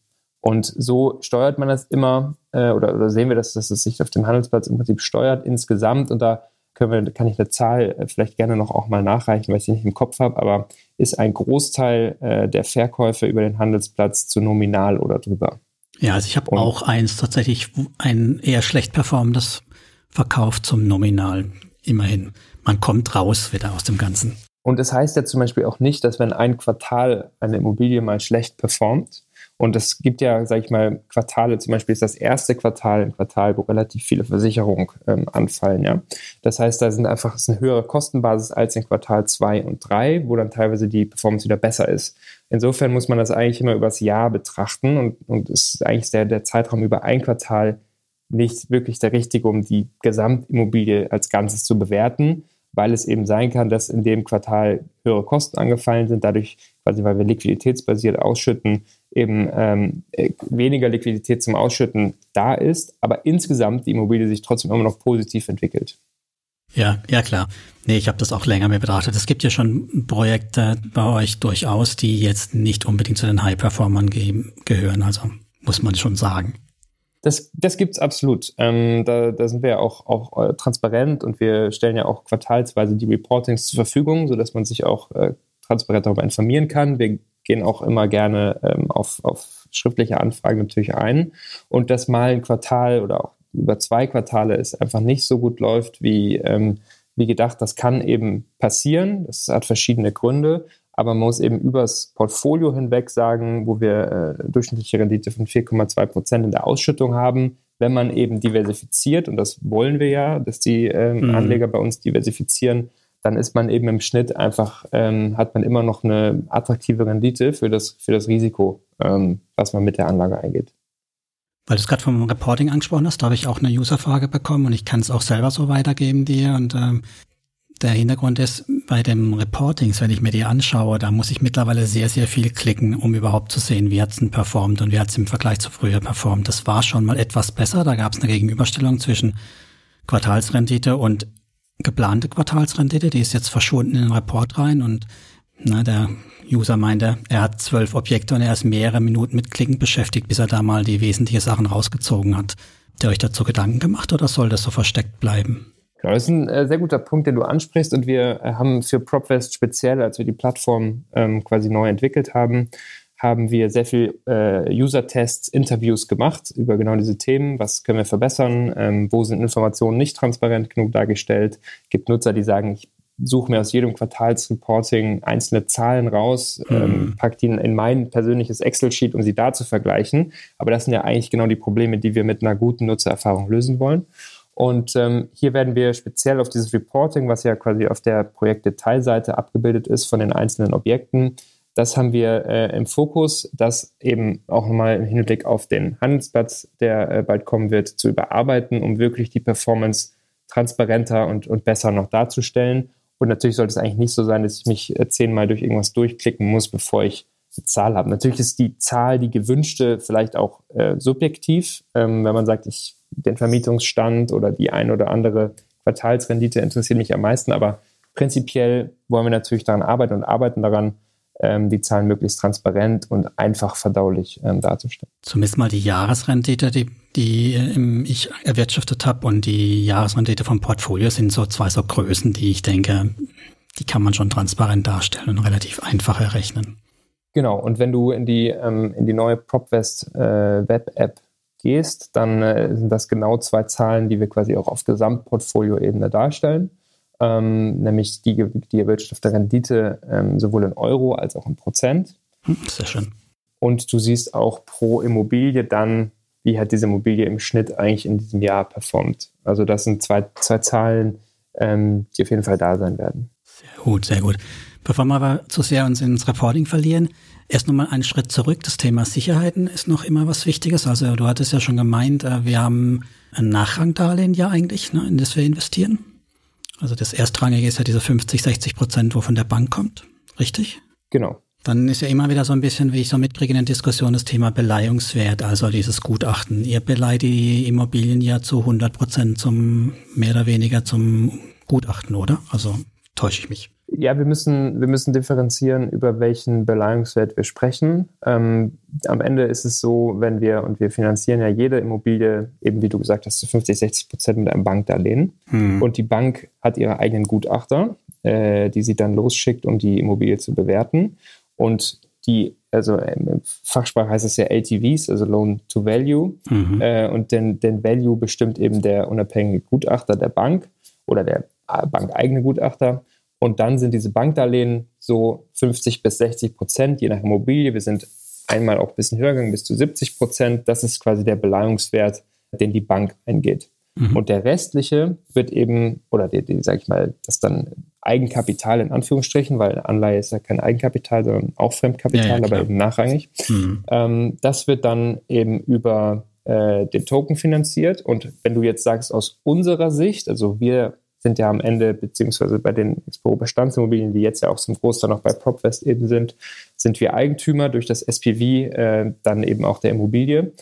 und so steuert man das immer, äh, oder, oder sehen wir, dass, dass es sich auf dem Handelsplatz im Prinzip steuert insgesamt. Und da können wir, kann ich eine Zahl äh, vielleicht gerne noch auch mal nachreichen, weil ich sie nicht im Kopf habe, aber ist ein Großteil äh, der Verkäufe über den Handelsplatz zu nominal oder drüber. Ja, also ich habe auch eins tatsächlich ein eher schlecht performendes verkauft zum Nominal. Immerhin. Man kommt raus wieder aus dem Ganzen. Und das heißt ja zum Beispiel auch nicht, dass wenn ein Quartal eine Immobilie mal schlecht performt, und es gibt ja, sage ich mal, Quartale, zum Beispiel ist das erste Quartal ein Quartal, wo relativ viele Versicherungen ähm, anfallen. Ja? Das heißt, da sind einfach ist eine höhere Kostenbasis als in Quartal 2 und 3, wo dann teilweise die Performance wieder besser ist. Insofern muss man das eigentlich immer übers Jahr betrachten und, und es ist eigentlich der, der Zeitraum über ein Quartal nicht wirklich der richtige, um die Gesamtimmobilie als Ganzes zu bewerten, weil es eben sein kann, dass in dem Quartal höhere Kosten angefallen sind, dadurch quasi, weil wir liquiditätsbasiert ausschütten, eben ähm, äh, weniger Liquidität zum Ausschütten da ist, aber insgesamt die Immobilie sich trotzdem immer noch positiv entwickelt. Ja, ja klar. Nee, ich habe das auch länger mehr betrachtet. Es gibt ja schon Projekte bei euch durchaus, die jetzt nicht unbedingt zu den High-Performern ge gehören, also muss man schon sagen. Das, das gibt es absolut. Ähm, da, da sind wir ja auch, auch äh, transparent und wir stellen ja auch quartalsweise die Reportings zur Verfügung, sodass man sich auch äh, transparent darüber informieren kann. Wir gehen auch immer gerne ähm, auf, auf schriftliche Anfragen natürlich ein. Und dass mal ein Quartal oder auch über zwei Quartale es einfach nicht so gut läuft wie, ähm, wie gedacht, das kann eben passieren. Das hat verschiedene Gründe. Aber man muss eben übers Portfolio hinweg sagen, wo wir äh, durchschnittliche Rendite von 4,2 Prozent in der Ausschüttung haben, wenn man eben diversifiziert, und das wollen wir ja, dass die ähm, mhm. Anleger bei uns diversifizieren, dann ist man eben im Schnitt einfach, ähm, hat man immer noch eine attraktive Rendite für das, für das Risiko, ähm, was man mit der Anlage eingeht. Weil du es gerade vom Reporting angesprochen hast, da habe ich auch eine Userfrage bekommen und ich kann es auch selber so weitergeben dir. Und ähm, Der Hintergrund ist, bei dem Reportings, wenn ich mir die anschaue, da muss ich mittlerweile sehr, sehr viel klicken, um überhaupt zu sehen, wie hat's denn performt und wie hat's im Vergleich zu früher performt. Das war schon mal etwas besser. Da gab es eine Gegenüberstellung zwischen Quartalsrendite und geplante Quartalsrendite. Die ist jetzt verschwunden in den Report rein und na, der User meinte, er hat zwölf Objekte und er ist mehrere Minuten mit Klicken beschäftigt, bis er da mal die wesentlichen Sachen rausgezogen hat. Habt ihr euch dazu Gedanken gemacht oder soll das so versteckt bleiben? Genau, das ist ein äh, sehr guter Punkt, den du ansprichst. Und wir äh, haben für PropWest speziell, als wir die Plattform ähm, quasi neu entwickelt haben, haben wir sehr viel äh, User-Tests, Interviews gemacht über genau diese Themen. Was können wir verbessern? Ähm, wo sind Informationen nicht transparent genug dargestellt? Gibt Nutzer, die sagen, ich suche mir aus jedem Quartalsreporting einzelne Zahlen raus, mhm. ähm, packe die in mein persönliches Excel-Sheet, um sie da zu vergleichen. Aber das sind ja eigentlich genau die Probleme, die wir mit einer guten Nutzererfahrung lösen wollen. Und ähm, hier werden wir speziell auf dieses Reporting, was ja quasi auf der Projektdetailseite abgebildet ist von den einzelnen Objekten, das haben wir äh, im Fokus, das eben auch nochmal im Hinblick auf den Handelsplatz, der äh, bald kommen wird, zu überarbeiten, um wirklich die Performance transparenter und, und besser noch darzustellen. Und natürlich sollte es eigentlich nicht so sein, dass ich mich äh, zehnmal durch irgendwas durchklicken muss, bevor ich eine Zahl habe. Natürlich ist die Zahl, die gewünschte, vielleicht auch äh, subjektiv, ähm, wenn man sagt, ich den Vermietungsstand oder die ein oder andere Quartalsrendite interessiert mich am meisten, aber prinzipiell wollen wir natürlich daran arbeiten und arbeiten daran, die Zahlen möglichst transparent und einfach verdaulich ähm, darzustellen. Zumindest mal die Jahresrendite, die, die ähm, ich erwirtschaftet habe und die Jahresrendite vom Portfolio sind so zwei so Größen, die ich denke, die kann man schon transparent darstellen und relativ einfach errechnen. Genau, und wenn du in die, ähm, in die neue PropWest äh, Web-App gehst, dann äh, sind das genau zwei Zahlen, die wir quasi auch auf Gesamtportfolio-Ebene darstellen. Ähm, nämlich die, die erwirtschaftete Rendite ähm, sowohl in Euro als auch in Prozent. Hm, sehr schön. Und du siehst auch pro Immobilie dann, wie hat diese Immobilie im Schnitt eigentlich in diesem Jahr performt. Also das sind zwei, zwei Zahlen, ähm, die auf jeden Fall da sein werden. Sehr gut, sehr gut. Bevor wir aber zu sehr uns ins Reporting verlieren, Erst nochmal einen Schritt zurück. Das Thema Sicherheiten ist noch immer was Wichtiges. Also du hattest ja schon gemeint, äh, wir haben ein Nachrangdarlehen ja eigentlich, ne, in das wir investieren. Also das Erstrangige ist ja diese 50, 60 Prozent, wo von der Bank kommt. Richtig? Genau. Dann ist ja immer wieder so ein bisschen, wie ich so mitkriege in der Diskussion, das Thema Beleihungswert, also dieses Gutachten. Ihr beleiht die Immobilien ja zu 100 Prozent zum, mehr oder weniger zum Gutachten, oder? Also täusche ich mich. Ja, wir müssen, wir müssen differenzieren, über welchen Beleihungswert wir sprechen. Ähm, am Ende ist es so, wenn wir, und wir finanzieren ja jede Immobilie, eben wie du gesagt hast, zu 50, 60 Prozent mit einem Bankdarlehen. Hm. Und die Bank hat ihre eigenen Gutachter, äh, die sie dann losschickt, um die Immobilie zu bewerten. Und die, also im Fachsprache heißt es ja LTVs, also Loan to Value. Mhm. Äh, und den, den Value bestimmt eben der unabhängige Gutachter der Bank oder der bankeigene Gutachter. Und dann sind diese Bankdarlehen so 50 bis 60 Prozent, je nach Immobilie. Wir sind einmal auch ein bisschen höher gegangen, bis zu 70 Prozent. Das ist quasi der Beleihungswert, den die Bank eingeht. Mhm. Und der restliche wird eben, oder die, die sage ich mal, das dann Eigenkapital in Anführungsstrichen, weil Anleihe ist ja kein Eigenkapital, sondern auch Fremdkapital, ja, ja, aber eben nachrangig. Mhm. Ähm, das wird dann eben über äh, den Token finanziert. Und wenn du jetzt sagst, aus unserer Sicht, also wir sind ja am Ende, beziehungsweise bei den Expo-Bestandsimmobilien, die jetzt ja auch zum Großteil noch bei PropWest eben sind, sind wir Eigentümer durch das SPV äh, dann eben auch der Immobilie.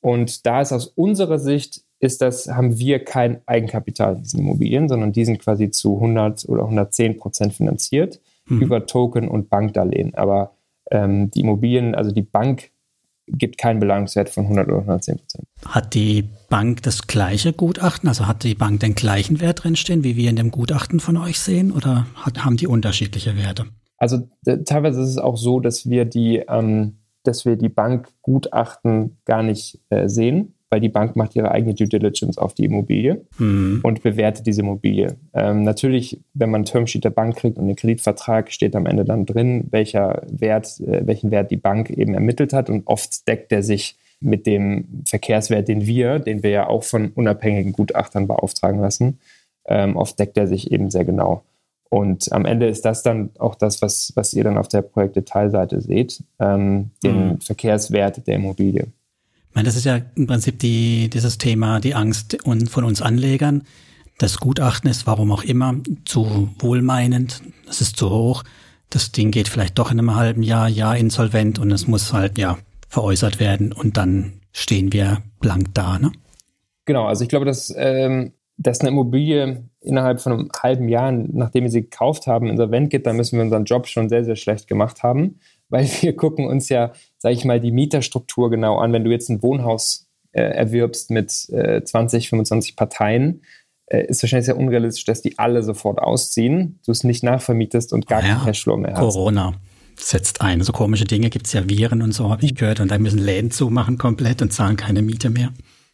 Und da ist aus unserer Sicht, ist das, haben wir kein Eigenkapital in diesen Immobilien, sondern die sind quasi zu 100 oder 110 Prozent finanziert mhm. über Token und Bankdarlehen. Aber ähm, die Immobilien, also die Bank gibt keinen Belangungswert von 100 oder 110 Prozent. Hat die Bank das gleiche Gutachten? Also hat die Bank den gleichen Wert drinstehen, wie wir in dem Gutachten von euch sehen? Oder hat, haben die unterschiedliche Werte? Also teilweise ist es auch so, dass wir die, ähm, dass wir die Bankgutachten gar nicht äh, sehen weil die Bank macht ihre eigene Due Diligence auf die Immobilie mhm. und bewertet diese Immobilie. Ähm, natürlich, wenn man ein Termsheet der Bank kriegt und den Kreditvertrag, steht am Ende dann drin, welcher Wert, äh, welchen Wert die Bank eben ermittelt hat und oft deckt er sich mit dem Verkehrswert, den wir, den wir ja auch von unabhängigen Gutachtern beauftragen lassen, ähm, oft deckt er sich eben sehr genau. Und am Ende ist das dann auch das, was, was ihr dann auf der Projektdetailseite seht, ähm, den mhm. Verkehrswert der Immobilie. Ich meine, das ist ja im Prinzip die, dieses Thema, die Angst von uns Anlegern. das Gutachten ist, warum auch immer, zu wohlmeinend, es ist zu hoch, das Ding geht vielleicht doch in einem halben Jahr, Jahr insolvent und es muss halt, ja, veräußert werden und dann stehen wir blank da, ne? Genau, also ich glaube, dass, ähm, dass eine Immobilie innerhalb von einem halben Jahr, nachdem wir sie gekauft haben, insolvent geht, dann müssen wir unseren Job schon sehr, sehr schlecht gemacht haben, weil wir gucken uns ja, sage ich mal, die Mieterstruktur genau an. Wenn du jetzt ein Wohnhaus äh, erwirbst mit äh, 20, 25 Parteien, äh, ist wahrscheinlich sehr unrealistisch, dass die alle sofort ausziehen, du es nicht nachvermietest und gar ja, keinen Cashflow mehr hast. Corona setzt ein. So komische Dinge gibt es ja Viren und so, habe ich gehört. Und da müssen Läden zumachen komplett und zahlen keine Miete mehr.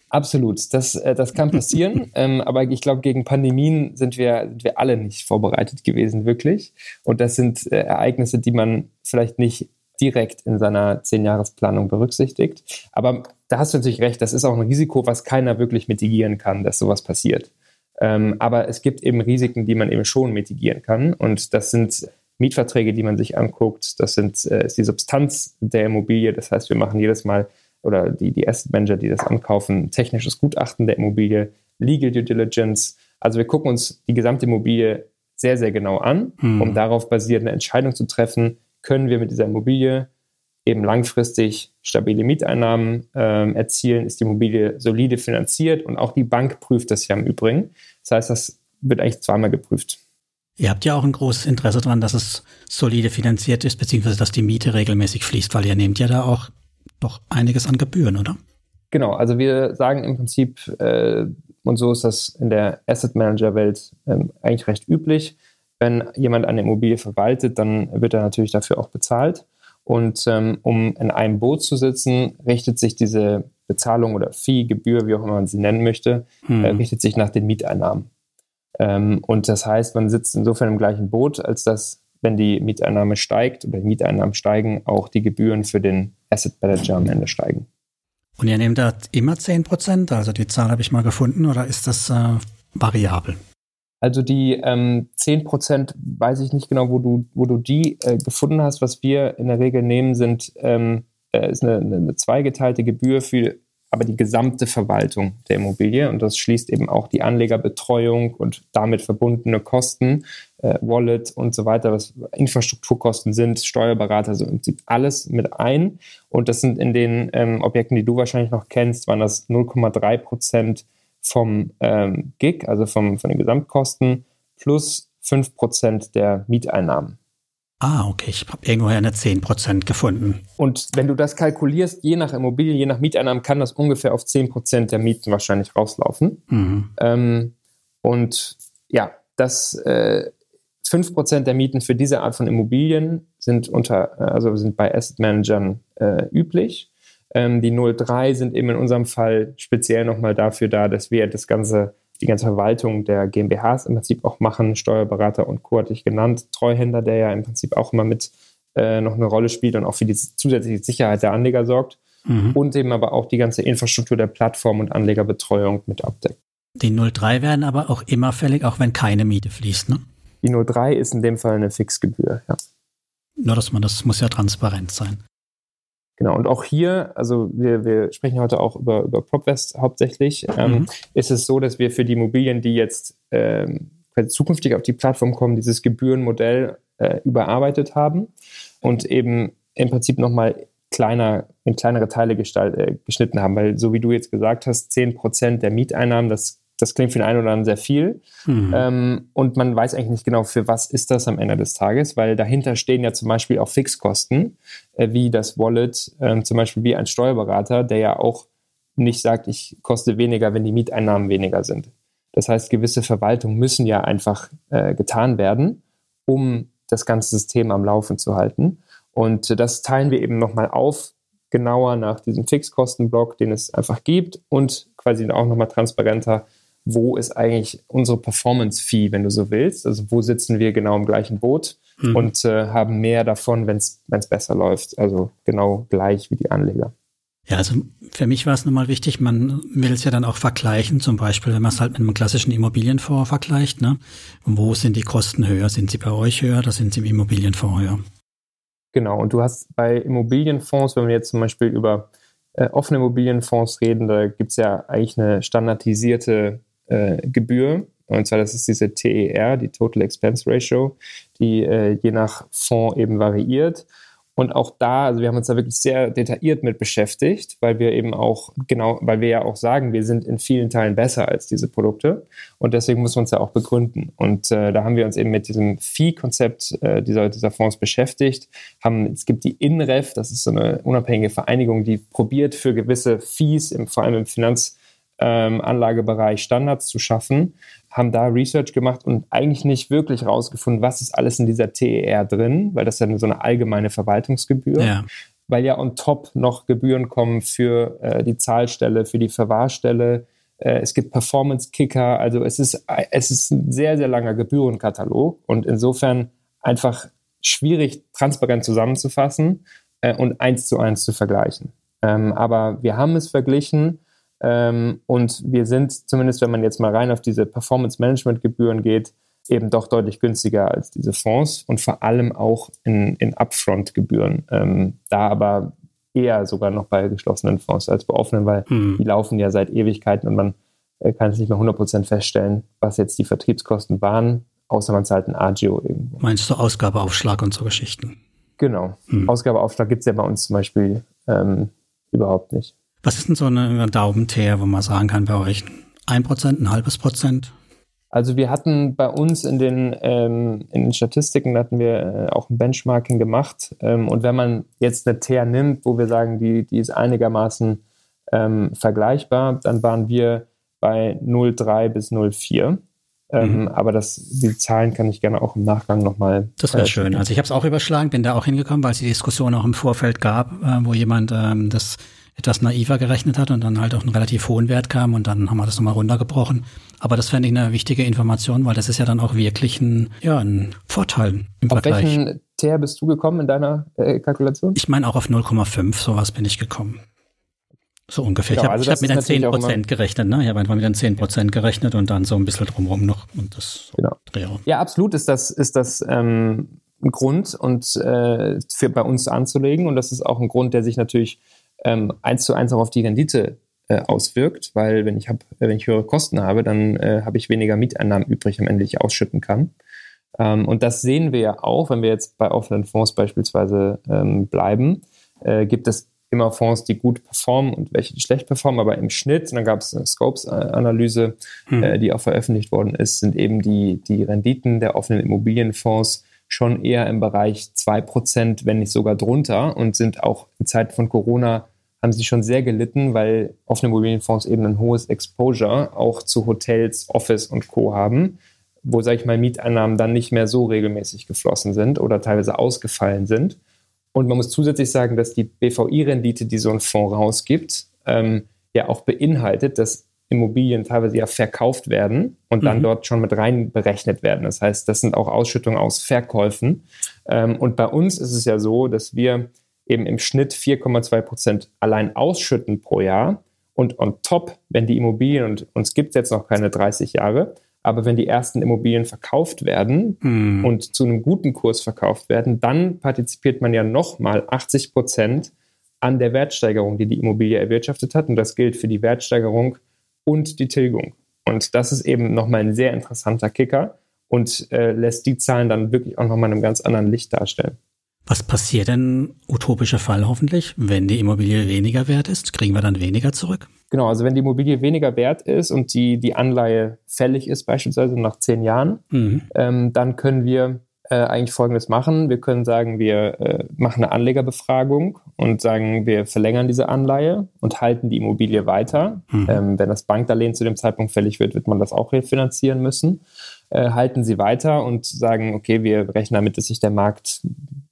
Absolut, das, äh, das kann passieren. <laughs> ähm, aber ich glaube, gegen Pandemien sind wir, sind wir alle nicht vorbereitet gewesen, wirklich. Und das sind äh, Ereignisse, die man vielleicht nicht direkt in seiner Zehn-Jahres-Planung berücksichtigt. Aber da hast du natürlich recht, das ist auch ein Risiko, was keiner wirklich mitigieren kann, dass sowas passiert. Ähm, aber es gibt eben Risiken, die man eben schon mitigieren kann. Und das sind Mietverträge, die man sich anguckt. Das sind, äh, ist die Substanz der Immobilie. Das heißt, wir machen jedes Mal oder die, die Asset Manager, die das ankaufen, technisches Gutachten der Immobilie, Legal Due Diligence. Also wir gucken uns die gesamte Immobilie sehr, sehr genau an, mhm. um darauf basiert eine Entscheidung zu treffen, können wir mit dieser Immobilie eben langfristig stabile Mieteinnahmen äh, erzielen, ist die Immobilie solide finanziert und auch die Bank prüft das ja im Übrigen. Das heißt, das wird eigentlich zweimal geprüft. Ihr habt ja auch ein großes Interesse daran, dass es solide finanziert ist, beziehungsweise dass die Miete regelmäßig fließt, weil ihr nehmt ja da auch doch einiges an Gebühren, oder? Genau, also wir sagen im Prinzip, äh, und so ist das in der Asset Manager Welt äh, eigentlich recht üblich, wenn jemand eine Immobilie verwaltet, dann wird er natürlich dafür auch bezahlt. Und ähm, um in einem Boot zu sitzen, richtet sich diese Bezahlung oder Fee, Gebühr, wie auch immer man sie nennen möchte, hm. äh, richtet sich nach den Mieteinnahmen. Ähm, und das heißt, man sitzt insofern im gleichen Boot, als dass, wenn die Mieteinnahme steigt oder die Mieteinnahmen steigen, auch die Gebühren für den Asset Manager am Ende steigen. Und ihr nehmt da immer 10 Prozent, also die Zahl habe ich mal gefunden, oder ist das äh, variabel? Also die ähm, 10% weiß ich nicht genau, wo du, wo du die äh, gefunden hast. Was wir in der Regel nehmen, sind ähm, äh, ist eine, eine zweigeteilte Gebühr für aber die gesamte Verwaltung der Immobilie und das schließt eben auch die Anlegerbetreuung und damit verbundene Kosten, äh, Wallet und so weiter, was Infrastrukturkosten sind, Steuerberater, also im Prinzip alles mit ein. Und das sind in den ähm, Objekten, die du wahrscheinlich noch kennst, waren das 0,3 Prozent vom ähm, Gig, also vom, von den Gesamtkosten, plus 5% der Mieteinnahmen. Ah, okay, ich habe irgendwoher eine 10% gefunden. Und wenn du das kalkulierst, je nach Immobilie, je nach Mieteinnahmen, kann das ungefähr auf 10% der Mieten wahrscheinlich rauslaufen. Mhm. Ähm, und ja, das äh, 5% der Mieten für diese Art von Immobilien sind unter, also sind bei Asset Managern äh, üblich. Ähm, die 03 sind eben in unserem Fall speziell nochmal dafür da, dass wir das ganze, die ganze Verwaltung der GmbHs im Prinzip auch machen. Steuerberater und Co. hatte ich genannt. Treuhänder, der ja im Prinzip auch immer mit äh, noch eine Rolle spielt und auch für die zusätzliche Sicherheit der Anleger sorgt. Mhm. Und eben aber auch die ganze Infrastruktur der Plattform und Anlegerbetreuung mit abdeckt. Die 03 werden aber auch immer fällig, auch wenn keine Miete fließt, ne? Die 03 ist in dem Fall eine Fixgebühr, ja. Nur, dass man, das muss ja transparent sein. Genau, und auch hier, also wir, wir sprechen heute auch über, über PropWest hauptsächlich, ähm, mhm. ist es so, dass wir für die Immobilien, die jetzt ähm, zukünftig auf die Plattform kommen, dieses Gebührenmodell äh, überarbeitet haben und eben im Prinzip nochmal kleiner, in kleinere Teile gestalt, äh, geschnitten haben, weil so wie du jetzt gesagt hast, 10% der Mieteinnahmen, das das klingt für den einen oder anderen sehr viel. Mhm. Ähm, und man weiß eigentlich nicht genau, für was ist das am Ende des Tages, weil dahinter stehen ja zum Beispiel auch Fixkosten, äh, wie das Wallet, äh, zum Beispiel wie ein Steuerberater, der ja auch nicht sagt, ich koste weniger, wenn die Mieteinnahmen weniger sind. Das heißt, gewisse Verwaltungen müssen ja einfach äh, getan werden, um das ganze System am Laufen zu halten. Und das teilen wir eben nochmal auf, genauer nach diesem Fixkostenblock, den es einfach gibt und quasi auch nochmal transparenter wo ist eigentlich unsere Performance-Fee, wenn du so willst? Also wo sitzen wir genau im gleichen Boot mhm. und äh, haben mehr davon, wenn es besser läuft. Also genau gleich wie die Anleger. Ja, also für mich war es nochmal wichtig, man will es ja dann auch vergleichen, zum Beispiel, wenn man es halt mit einem klassischen Immobilienfonds vergleicht, ne? wo sind die Kosten höher? Sind sie bei euch höher oder sind sie im Immobilienfonds höher? Genau, und du hast bei Immobilienfonds, wenn wir jetzt zum Beispiel über äh, offene Immobilienfonds reden, da gibt es ja eigentlich eine standardisierte äh, Gebühr, Und zwar, das ist diese TER, die Total Expense Ratio, die äh, je nach Fonds eben variiert. Und auch da, also wir haben uns da wirklich sehr detailliert mit beschäftigt, weil wir eben auch, genau, weil wir ja auch sagen, wir sind in vielen Teilen besser als diese Produkte. Und deswegen müssen wir uns ja auch begründen. Und äh, da haben wir uns eben mit diesem Fee-Konzept äh, dieser, dieser Fonds beschäftigt. Haben, es gibt die INREF, das ist so eine unabhängige Vereinigung, die probiert für gewisse Fees, im, vor allem im Finanzanlagebereich, ähm, Standards zu schaffen haben da Research gemacht und eigentlich nicht wirklich rausgefunden, was ist alles in dieser TER drin, weil das ja so eine allgemeine Verwaltungsgebühr. Ja. Weil ja on top noch Gebühren kommen für äh, die Zahlstelle, für die Verwahrstelle. Äh, es gibt Performance-Kicker. Also es ist, es ist ein sehr, sehr langer Gebührenkatalog und insofern einfach schwierig, transparent zusammenzufassen äh, und eins zu eins zu vergleichen. Ähm, aber wir haben es verglichen ähm, und wir sind zumindest, wenn man jetzt mal rein auf diese Performance-Management-Gebühren geht, eben doch deutlich günstiger als diese Fonds und vor allem auch in, in Upfront-Gebühren. Ähm, da aber eher sogar noch bei geschlossenen Fonds als bei offenen, weil hm. die laufen ja seit Ewigkeiten und man äh, kann es nicht mehr 100% feststellen, was jetzt die Vertriebskosten waren, außer man zahlt ein Agio irgendwo. Meinst du Ausgabeaufschlag und so Geschichten? Genau. Hm. Ausgabeaufschlag gibt es ja bei uns zum Beispiel ähm, überhaupt nicht. Was ist denn so eine Daumenteer, wo man sagen kann bei euch? Ein Prozent, ein halbes Prozent? Also wir hatten bei uns in den, ähm, in den Statistiken hatten wir äh, auch ein Benchmarking gemacht. Ähm, und wenn man jetzt eine TER nimmt, wo wir sagen, die, die ist einigermaßen ähm, vergleichbar, dann waren wir bei 0,3 bis 0,4. Ähm, mhm. Aber das, die Zahlen kann ich gerne auch im Nachgang nochmal. Das wäre äh, schön. Also ich habe es auch überschlagen, bin da auch hingekommen, weil es die Diskussion auch im Vorfeld gab, äh, wo jemand ähm, das etwas naiver gerechnet hat und dann halt auch einen relativ hohen Wert kam und dann haben wir das nochmal runtergebrochen. Aber das fände ich eine wichtige Information, weil das ist ja dann auch wirklich ein, ja, ein Vorteil im auf Vergleich. Auf welchen TR bist du gekommen in deiner äh, Kalkulation? Ich meine auch auf 0,5, sowas bin ich gekommen. So ungefähr. Genau, ich habe also hab mit den 10% gerechnet, ne? Ich habe einfach mit den 10% gerechnet und dann so ein bisschen drumherum noch und das so genau. Drehung. Ja, absolut ist das, ist das ähm, ein Grund und äh, für bei uns anzulegen. Und das ist auch ein Grund, der sich natürlich ähm, eins zu eins auch auf die Rendite äh, auswirkt, weil wenn ich, hab, wenn ich höhere Kosten habe, dann äh, habe ich weniger Mieteinnahmen übrig, am Ende ich ausschütten kann. Ähm, und das sehen wir ja auch, wenn wir jetzt bei offenen Fonds beispielsweise ähm, bleiben, äh, gibt es immer Fonds, die gut performen und welche, die schlecht performen, aber im Schnitt, und dann gab es eine Scopes-Analyse, hm. äh, die auch veröffentlicht worden ist, sind eben die, die Renditen der offenen Immobilienfonds schon eher im Bereich 2%, wenn nicht sogar drunter und sind auch in Zeiten von Corona haben sie schon sehr gelitten, weil offene Immobilienfonds eben ein hohes Exposure auch zu Hotels, Office und Co. haben, wo, sage ich mal, Mieteinnahmen dann nicht mehr so regelmäßig geflossen sind oder teilweise ausgefallen sind. Und man muss zusätzlich sagen, dass die BVI-Rendite, die so ein Fonds rausgibt, ähm, ja auch beinhaltet, dass Immobilien teilweise ja verkauft werden und dann mhm. dort schon mit rein berechnet werden. Das heißt, das sind auch Ausschüttungen aus Verkäufen. Ähm, und bei uns ist es ja so, dass wir eben im Schnitt 4,2 Prozent allein ausschütten pro Jahr. Und on top, wenn die Immobilien, und uns gibt es jetzt noch keine 30 Jahre, aber wenn die ersten Immobilien verkauft werden mhm. und zu einem guten Kurs verkauft werden, dann partizipiert man ja nochmal 80 Prozent an der Wertsteigerung, die die Immobilie erwirtschaftet hat. Und das gilt für die Wertsteigerung und die Tilgung. Und das ist eben nochmal ein sehr interessanter Kicker und äh, lässt die Zahlen dann wirklich auch nochmal in einem ganz anderen Licht darstellen. Was passiert denn, utopischer Fall hoffentlich, wenn die Immobilie weniger wert ist? Kriegen wir dann weniger zurück? Genau, also wenn die Immobilie weniger wert ist und die, die Anleihe fällig ist, beispielsweise nach zehn Jahren, mhm. ähm, dann können wir äh, eigentlich Folgendes machen. Wir können sagen, wir äh, machen eine Anlegerbefragung und sagen, wir verlängern diese Anleihe und halten die Immobilie weiter. Mhm. Ähm, wenn das Bankdarlehen zu dem Zeitpunkt fällig wird, wird man das auch refinanzieren müssen. Äh, halten sie weiter und sagen, okay, wir rechnen damit, dass sich der Markt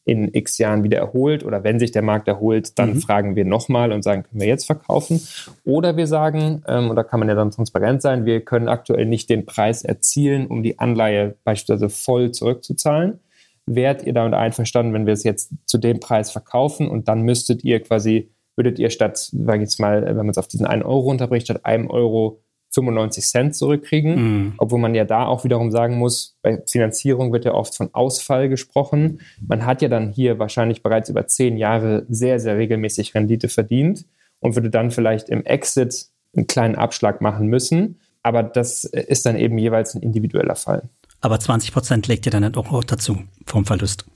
in x Jahren wieder erholt oder wenn sich der Markt erholt, dann mhm. fragen wir nochmal und sagen, können wir jetzt verkaufen? Oder wir sagen, ähm, und da kann man ja dann transparent sein, wir können aktuell nicht den Preis erzielen, um die Anleihe beispielsweise voll zurückzuzahlen. Wärt ihr damit einverstanden, wenn wir es jetzt zu dem Preis verkaufen und dann müsstet ihr quasi, würdet ihr statt, sage ich jetzt mal, wenn man es auf diesen 1 Euro runterbricht, statt einem Euro 95 Cent zurückkriegen, mhm. obwohl man ja da auch wiederum sagen muss, bei Finanzierung wird ja oft von Ausfall gesprochen. Man hat ja dann hier wahrscheinlich bereits über zehn Jahre sehr, sehr regelmäßig Rendite verdient und würde dann vielleicht im Exit einen kleinen Abschlag machen müssen. aber das ist dann eben jeweils ein individueller Fall. Aber 20 Prozent legt ihr dann auch dazu vom Verlust.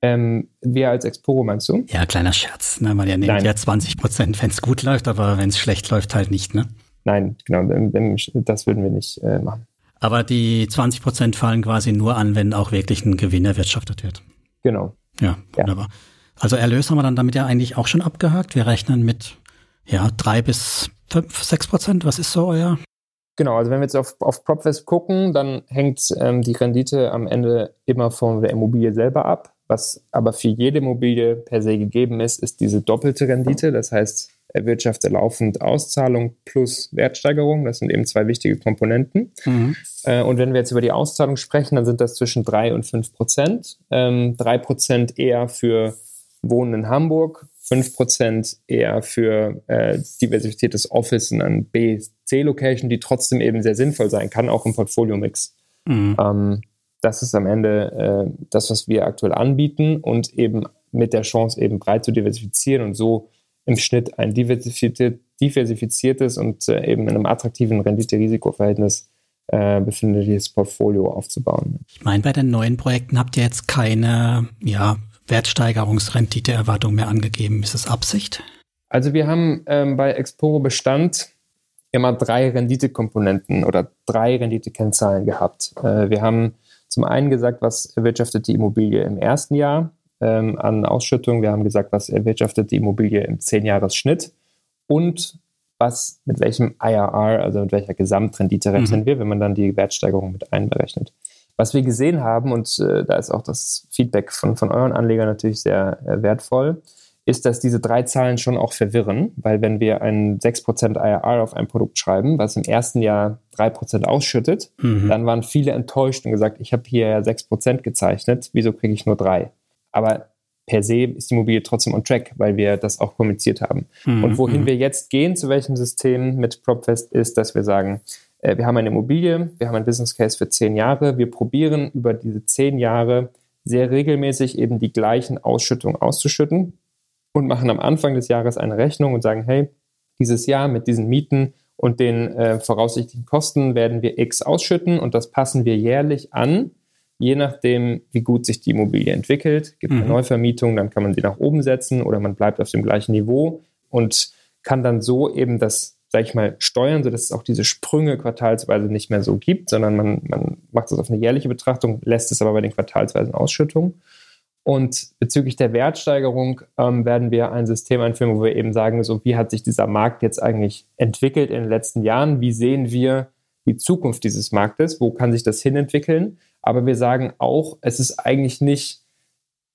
Ähm, wir als Exporo meinst du? Ja, kleiner Scherz, ne? Ihr nehmt Nein. ja 20 Prozent, wenn es gut läuft, aber wenn es schlecht läuft, halt nicht, ne? Nein, genau, das würden wir nicht äh, machen. Aber die 20 Prozent fallen quasi nur an, wenn auch wirklich ein Gewinn erwirtschaftet wird. Genau. Ja, wunderbar. Ja. Also Erlös haben wir dann damit ja eigentlich auch schon abgehakt. Wir rechnen mit ja drei bis fünf, sechs Prozent. Was ist so euer? Genau, also wenn wir jetzt auf, auf PropFest gucken, dann hängt ähm, die Rendite am Ende immer von der Immobilie selber ab. Was aber für jede Immobilie per se gegeben ist, ist diese doppelte Rendite. Das heißt, erwirtschafte laufend Auszahlung plus Wertsteigerung. Das sind eben zwei wichtige Komponenten. Mhm. Äh, und wenn wir jetzt über die Auszahlung sprechen, dann sind das zwischen drei und fünf Prozent. Ähm, drei Prozent eher für Wohnen in Hamburg, fünf Prozent eher für äh, diversifiziertes Office in einer B, C-Location, die trotzdem eben sehr sinnvoll sein kann, auch im Portfolio-Mix. Mhm. Ähm, das ist am Ende äh, das, was wir aktuell anbieten und eben mit der Chance eben breit zu diversifizieren und so im Schnitt ein diversifiziertes und äh, eben in einem attraktiven Rendite-Risiko-Verhältnis äh, befindliches Portfolio aufzubauen. Ich meine, bei den neuen Projekten habt ihr jetzt keine ja, Wertsteigerungsrendite-Erwartung mehr angegeben. Ist das Absicht? Also wir haben ähm, bei Exporo Bestand immer drei Renditekomponenten oder drei Renditekennzahlen gehabt. Äh, wir haben zum einen gesagt, was erwirtschaftet die Immobilie im ersten Jahr ähm, an Ausschüttung. Wir haben gesagt, was erwirtschaftet die Immobilie im 10-Jahres-Schnitt und was mit welchem IRR, also mit welcher Gesamtrendite rechnen mhm. wir, wenn man dann die Wertsteigerung mit einberechnet. Was wir gesehen haben, und äh, da ist auch das Feedback von, von euren Anlegern natürlich sehr äh, wertvoll, ist, dass diese drei Zahlen schon auch verwirren, weil wenn wir ein 6% IRR auf ein Produkt schreiben, was im ersten Jahr 3% ausschüttet, mhm. dann waren viele enttäuscht und gesagt, ich habe hier ja 6% gezeichnet, wieso kriege ich nur 3? Aber per se ist die Immobilie trotzdem on track, weil wir das auch kommuniziert haben. Mhm. Und wohin mhm. wir jetzt gehen, zu welchem System mit PropFest, ist, dass wir sagen, äh, wir haben eine Immobilie, wir haben ein Business Case für zehn Jahre, wir probieren über diese zehn Jahre sehr regelmäßig eben die gleichen Ausschüttungen auszuschütten und machen am Anfang des Jahres eine Rechnung und sagen, hey, dieses Jahr mit diesen Mieten und den äh, voraussichtlichen Kosten werden wir X ausschütten und das passen wir jährlich an, je nachdem, wie gut sich die Immobilie entwickelt. Gibt eine mhm. Neuvermietung, dann kann man sie nach oben setzen oder man bleibt auf dem gleichen Niveau und kann dann so eben das, sag ich mal, steuern, sodass es auch diese Sprünge quartalsweise nicht mehr so gibt, sondern man, man macht das auf eine jährliche Betrachtung, lässt es aber bei den quartalsweisen Ausschüttungen. Und bezüglich der Wertsteigerung ähm, werden wir ein System einführen, wo wir eben sagen, so wie hat sich dieser Markt jetzt eigentlich entwickelt in den letzten Jahren? Wie sehen wir die Zukunft dieses Marktes? Wo kann sich das hinentwickeln? Aber wir sagen auch, es ist eigentlich nicht,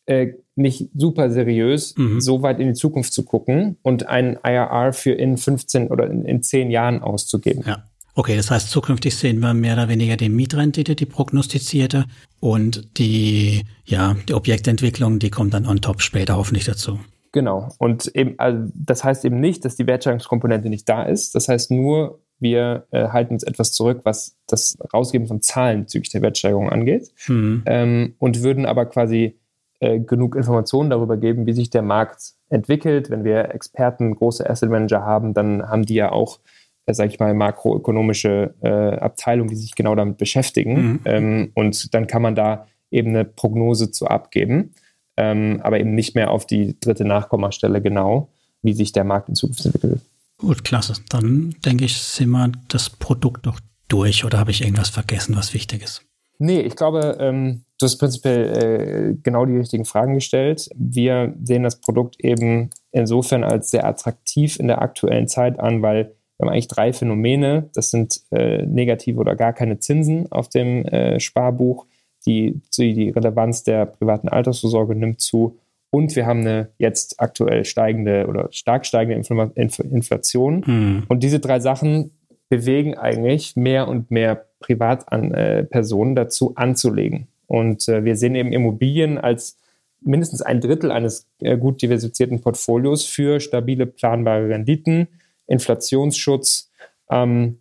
äh, nicht super seriös, mhm. so weit in die Zukunft zu gucken und ein IRR für in 15 oder in, in 10 Jahren auszugeben. Ja. Okay, das heißt, zukünftig sehen wir mehr oder weniger die Mietrendite, die prognostizierte und die, ja, die Objektentwicklung, die kommt dann on top später hoffentlich dazu. Genau. Und eben, also das heißt eben nicht, dass die Wertschöpfungskomponente nicht da ist. Das heißt nur, wir äh, halten uns etwas zurück, was das Rausgeben von Zahlen bezüglich der Wertsteigerung angeht. Mhm. Ähm, und würden aber quasi äh, genug Informationen darüber geben, wie sich der Markt entwickelt. Wenn wir Experten, große Asset Manager haben, dann haben die ja auch äh, sage ich mal, makroökonomische äh, Abteilung, die sich genau damit beschäftigen. Mhm. Ähm, und dann kann man da eben eine Prognose zu abgeben, ähm, aber eben nicht mehr auf die dritte Nachkommastelle genau, wie sich der Markt in Zukunft entwickelt. Gut, klasse. Dann denke ich, sind wir das Produkt doch durch oder habe ich irgendwas vergessen, was wichtig ist? Nee, ich glaube, ähm, du hast prinzipiell äh, genau die richtigen Fragen gestellt. Wir sehen das Produkt eben insofern als sehr attraktiv in der aktuellen Zeit an, weil wir haben eigentlich drei Phänomene. Das sind äh, negative oder gar keine Zinsen auf dem äh, Sparbuch. Die, die Relevanz der privaten Altersvorsorge nimmt zu. Und wir haben eine jetzt aktuell steigende oder stark steigende Inflation. Mhm. Und diese drei Sachen bewegen eigentlich mehr und mehr Privatpersonen äh, dazu anzulegen. Und äh, wir sehen eben Immobilien als mindestens ein Drittel eines äh, gut diversifizierten Portfolios für stabile, planbare Renditen Inflationsschutz ähm,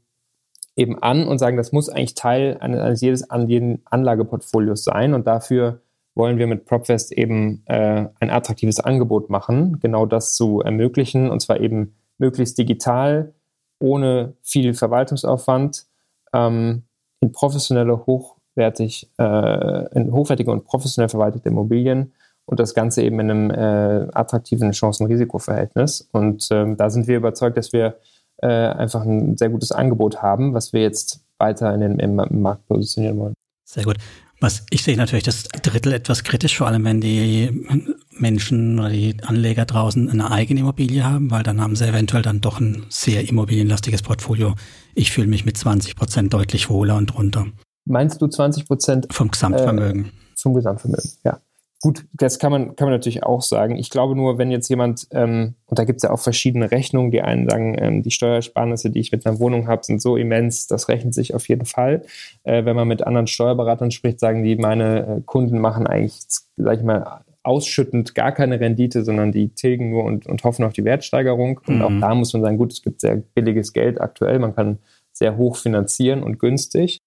eben an und sagen, das muss eigentlich Teil eines, eines jedes Anlageportfolios sein und dafür wollen wir mit PropFest eben äh, ein attraktives Angebot machen, genau das zu ermöglichen und zwar eben möglichst digital, ohne viel Verwaltungsaufwand ähm, in professionelle, hochwertig, äh, in hochwertige und professionell verwaltete Immobilien und das Ganze eben in einem äh, attraktiven Chancen-Risiko-Verhältnis. Und ähm, da sind wir überzeugt, dass wir äh, einfach ein sehr gutes Angebot haben, was wir jetzt weiter in den, im, Markt positionieren wollen. Sehr gut. Was ich sehe natürlich das Drittel etwas kritisch, vor allem wenn die Menschen oder die Anleger draußen eine eigene Immobilie haben, weil dann haben sie eventuell dann doch ein sehr immobilienlastiges Portfolio. Ich fühle mich mit 20 Prozent deutlich wohler und runter. Meinst du 20 Prozent? Vom Gesamtvermögen. Äh, vom Gesamtvermögen, ja. Gut, das kann man, kann man natürlich auch sagen. Ich glaube nur, wenn jetzt jemand, ähm, und da gibt es ja auch verschiedene Rechnungen, die einen sagen, ähm, die Steuersparnisse, die ich mit einer Wohnung habe, sind so immens, das rechnet sich auf jeden Fall. Äh, wenn man mit anderen Steuerberatern spricht, sagen die, meine äh, Kunden machen eigentlich, sag ich mal, ausschüttend gar keine Rendite, sondern die tilgen nur und, und hoffen auf die Wertsteigerung. Und mhm. auch da muss man sagen, gut, es gibt sehr billiges Geld aktuell, man kann sehr hoch finanzieren und günstig.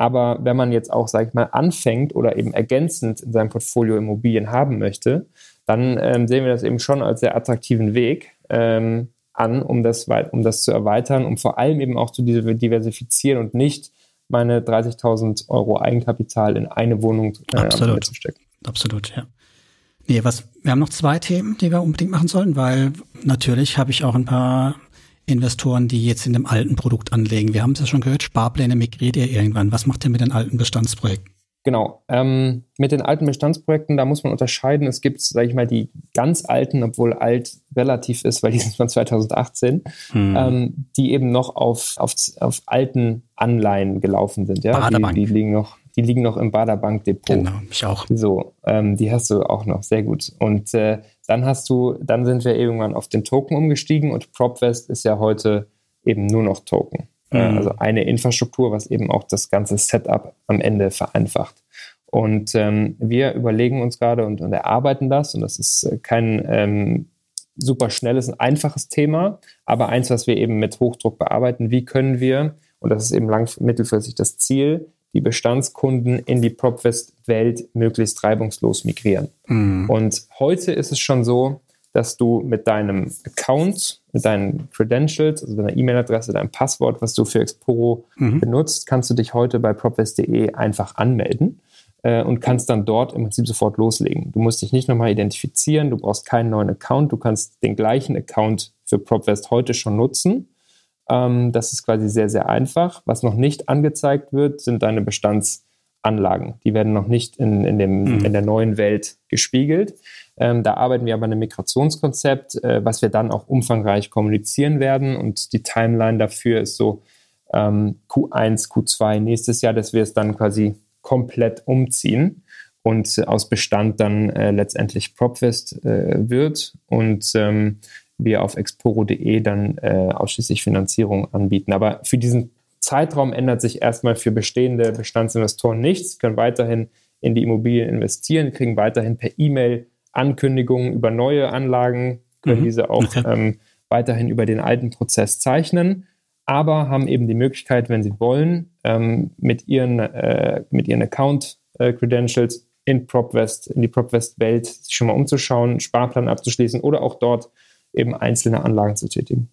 Aber wenn man jetzt auch, sage ich mal, anfängt oder eben ergänzend in seinem Portfolio Immobilien haben möchte, dann ähm, sehen wir das eben schon als sehr attraktiven Weg ähm, an, um das, um das zu erweitern, um vor allem eben auch zu diversifizieren und nicht meine 30.000 Euro Eigenkapital in eine Wohnung äh, Absolut. zu stecken. Absolut, ja. Nee, was, wir haben noch zwei Themen, die wir unbedingt machen sollen, weil natürlich habe ich auch ein paar Investoren, die jetzt in dem alten Produkt anlegen. Wir haben es ja schon gehört, Sparpläne migriert ihr irgendwann. Was macht ihr mit den alten Bestandsprojekten? Genau. Ähm, mit den alten Bestandsprojekten, da muss man unterscheiden. Es gibt, sage ich mal, die ganz alten, obwohl alt relativ ist, weil die sind von 2018, hm. ähm, die eben noch auf, auf, auf alten Anleihen gelaufen sind. Ja? Die, die liegen noch die liegen noch im Baderbank Depot. Genau, ich auch. So, ähm, die hast du auch noch, sehr gut. Und äh, dann hast du, dann sind wir irgendwann auf den Token umgestiegen und PropVest ist ja heute eben nur noch Token. Äh, mhm. also eine Infrastruktur, was eben auch das ganze Setup am Ende vereinfacht. Und ähm, wir überlegen uns gerade und, und, erarbeiten das, und das ist äh, kein ähm, super schnelles und einfaches Thema, aber eins, was wir eben mit Hochdruck bearbeiten. Wie können wir, und das ist eben lang mittelfristig das Ziel, die Bestandskunden in die PropVest-Welt möglichst reibungslos migrieren. Mhm. Und heute ist es schon so, dass du mit deinem Account, mit deinen Credentials, also deiner E-Mail-Adresse, deinem Passwort, was du für Exporo mhm. benutzt, kannst du dich heute bei propvest.de einfach anmelden äh, und kannst dann dort im Prinzip sofort loslegen. Du musst dich nicht nochmal identifizieren, du brauchst keinen neuen Account, du kannst den gleichen Account für PropVest heute schon nutzen ähm, das ist quasi sehr, sehr einfach. Was noch nicht angezeigt wird, sind deine Bestandsanlagen. Die werden noch nicht in, in, dem, mhm. in der neuen Welt gespiegelt. Ähm, da arbeiten wir aber an einem Migrationskonzept, äh, was wir dann auch umfangreich kommunizieren werden. Und die Timeline dafür ist so ähm, Q1, Q2 nächstes Jahr, dass wir es dann quasi komplett umziehen und aus Bestand dann äh, letztendlich Propfest äh, wird. Und ähm, wir auf exporo.de dann äh, ausschließlich Finanzierung anbieten. Aber für diesen Zeitraum ändert sich erstmal für bestehende Bestandsinvestoren nichts, können weiterhin in die Immobilien investieren, kriegen weiterhin per E-Mail Ankündigungen über neue Anlagen, können mhm. diese auch okay. ähm, weiterhin über den alten Prozess zeichnen, aber haben eben die Möglichkeit, wenn sie wollen, ähm, mit ihren, äh, mit ihren Account-Credentials äh, in PropVest, in die PropVest-Welt sich schon mal umzuschauen, Sparplan abzuschließen oder auch dort eben einzelne Anlagen zu tätigen.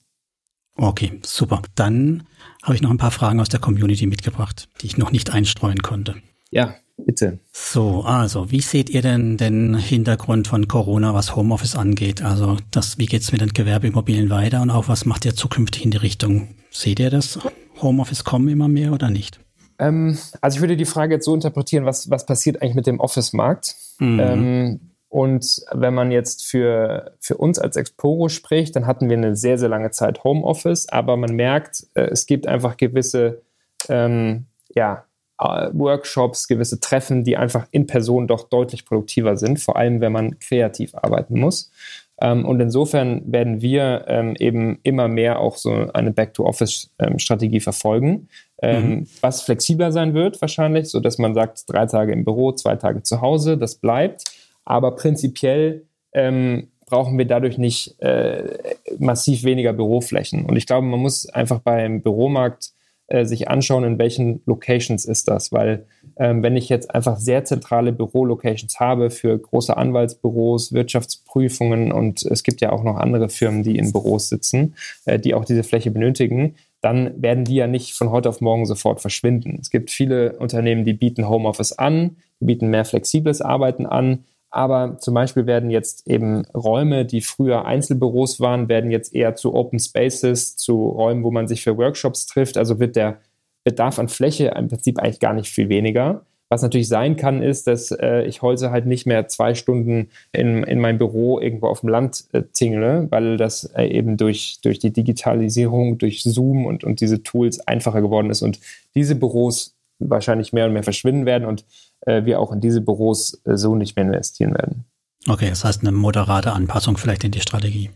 Okay, super. Dann habe ich noch ein paar Fragen aus der Community mitgebracht, die ich noch nicht einstreuen konnte. Ja, bitte. So, also, wie seht ihr denn den Hintergrund von Corona, was Homeoffice angeht? Also, das, wie geht es mit den Gewerbeimmobilien weiter und auch was macht ihr zukünftig in die Richtung? Seht ihr das Homeoffice kommen immer mehr oder nicht? Ähm, also, ich würde die Frage jetzt so interpretieren, was, was passiert eigentlich mit dem Office-Markt? Mhm. Ähm, und wenn man jetzt für, für uns als Exporo spricht, dann hatten wir eine sehr, sehr lange Zeit Homeoffice, aber man merkt, äh, es gibt einfach gewisse ähm, ja, äh, Workshops, gewisse Treffen, die einfach in Person doch deutlich produktiver sind, vor allem wenn man kreativ arbeiten muss. Ähm, und insofern werden wir ähm, eben immer mehr auch so eine Back-to-Office-Strategie verfolgen, ähm, mhm. was flexibler sein wird wahrscheinlich, so dass man sagt, drei Tage im Büro, zwei Tage zu Hause, das bleibt. Aber prinzipiell ähm, brauchen wir dadurch nicht äh, massiv weniger Büroflächen. Und ich glaube, man muss einfach beim Büromarkt äh, sich anschauen, in welchen Locations ist das. Weil ähm, wenn ich jetzt einfach sehr zentrale Bürolocations habe für große Anwaltsbüros, Wirtschaftsprüfungen und es gibt ja auch noch andere Firmen, die in Büros sitzen, äh, die auch diese Fläche benötigen, dann werden die ja nicht von heute auf morgen sofort verschwinden. Es gibt viele Unternehmen, die bieten Homeoffice an, die bieten mehr flexibles Arbeiten an, aber zum Beispiel werden jetzt eben Räume, die früher Einzelbüros waren, werden jetzt eher zu Open Spaces, zu Räumen, wo man sich für Workshops trifft. Also wird der Bedarf an Fläche im Prinzip eigentlich gar nicht viel weniger. Was natürlich sein kann, ist, dass äh, ich heute halt nicht mehr zwei Stunden in, in mein Büro irgendwo auf dem Land äh, tingle, weil das äh, eben durch, durch die Digitalisierung, durch Zoom und, und diese Tools einfacher geworden ist und diese Büros wahrscheinlich mehr und mehr verschwinden werden und wir auch in diese Büros äh, so nicht mehr investieren werden. Okay, das heißt eine moderate Anpassung vielleicht in die Strategie.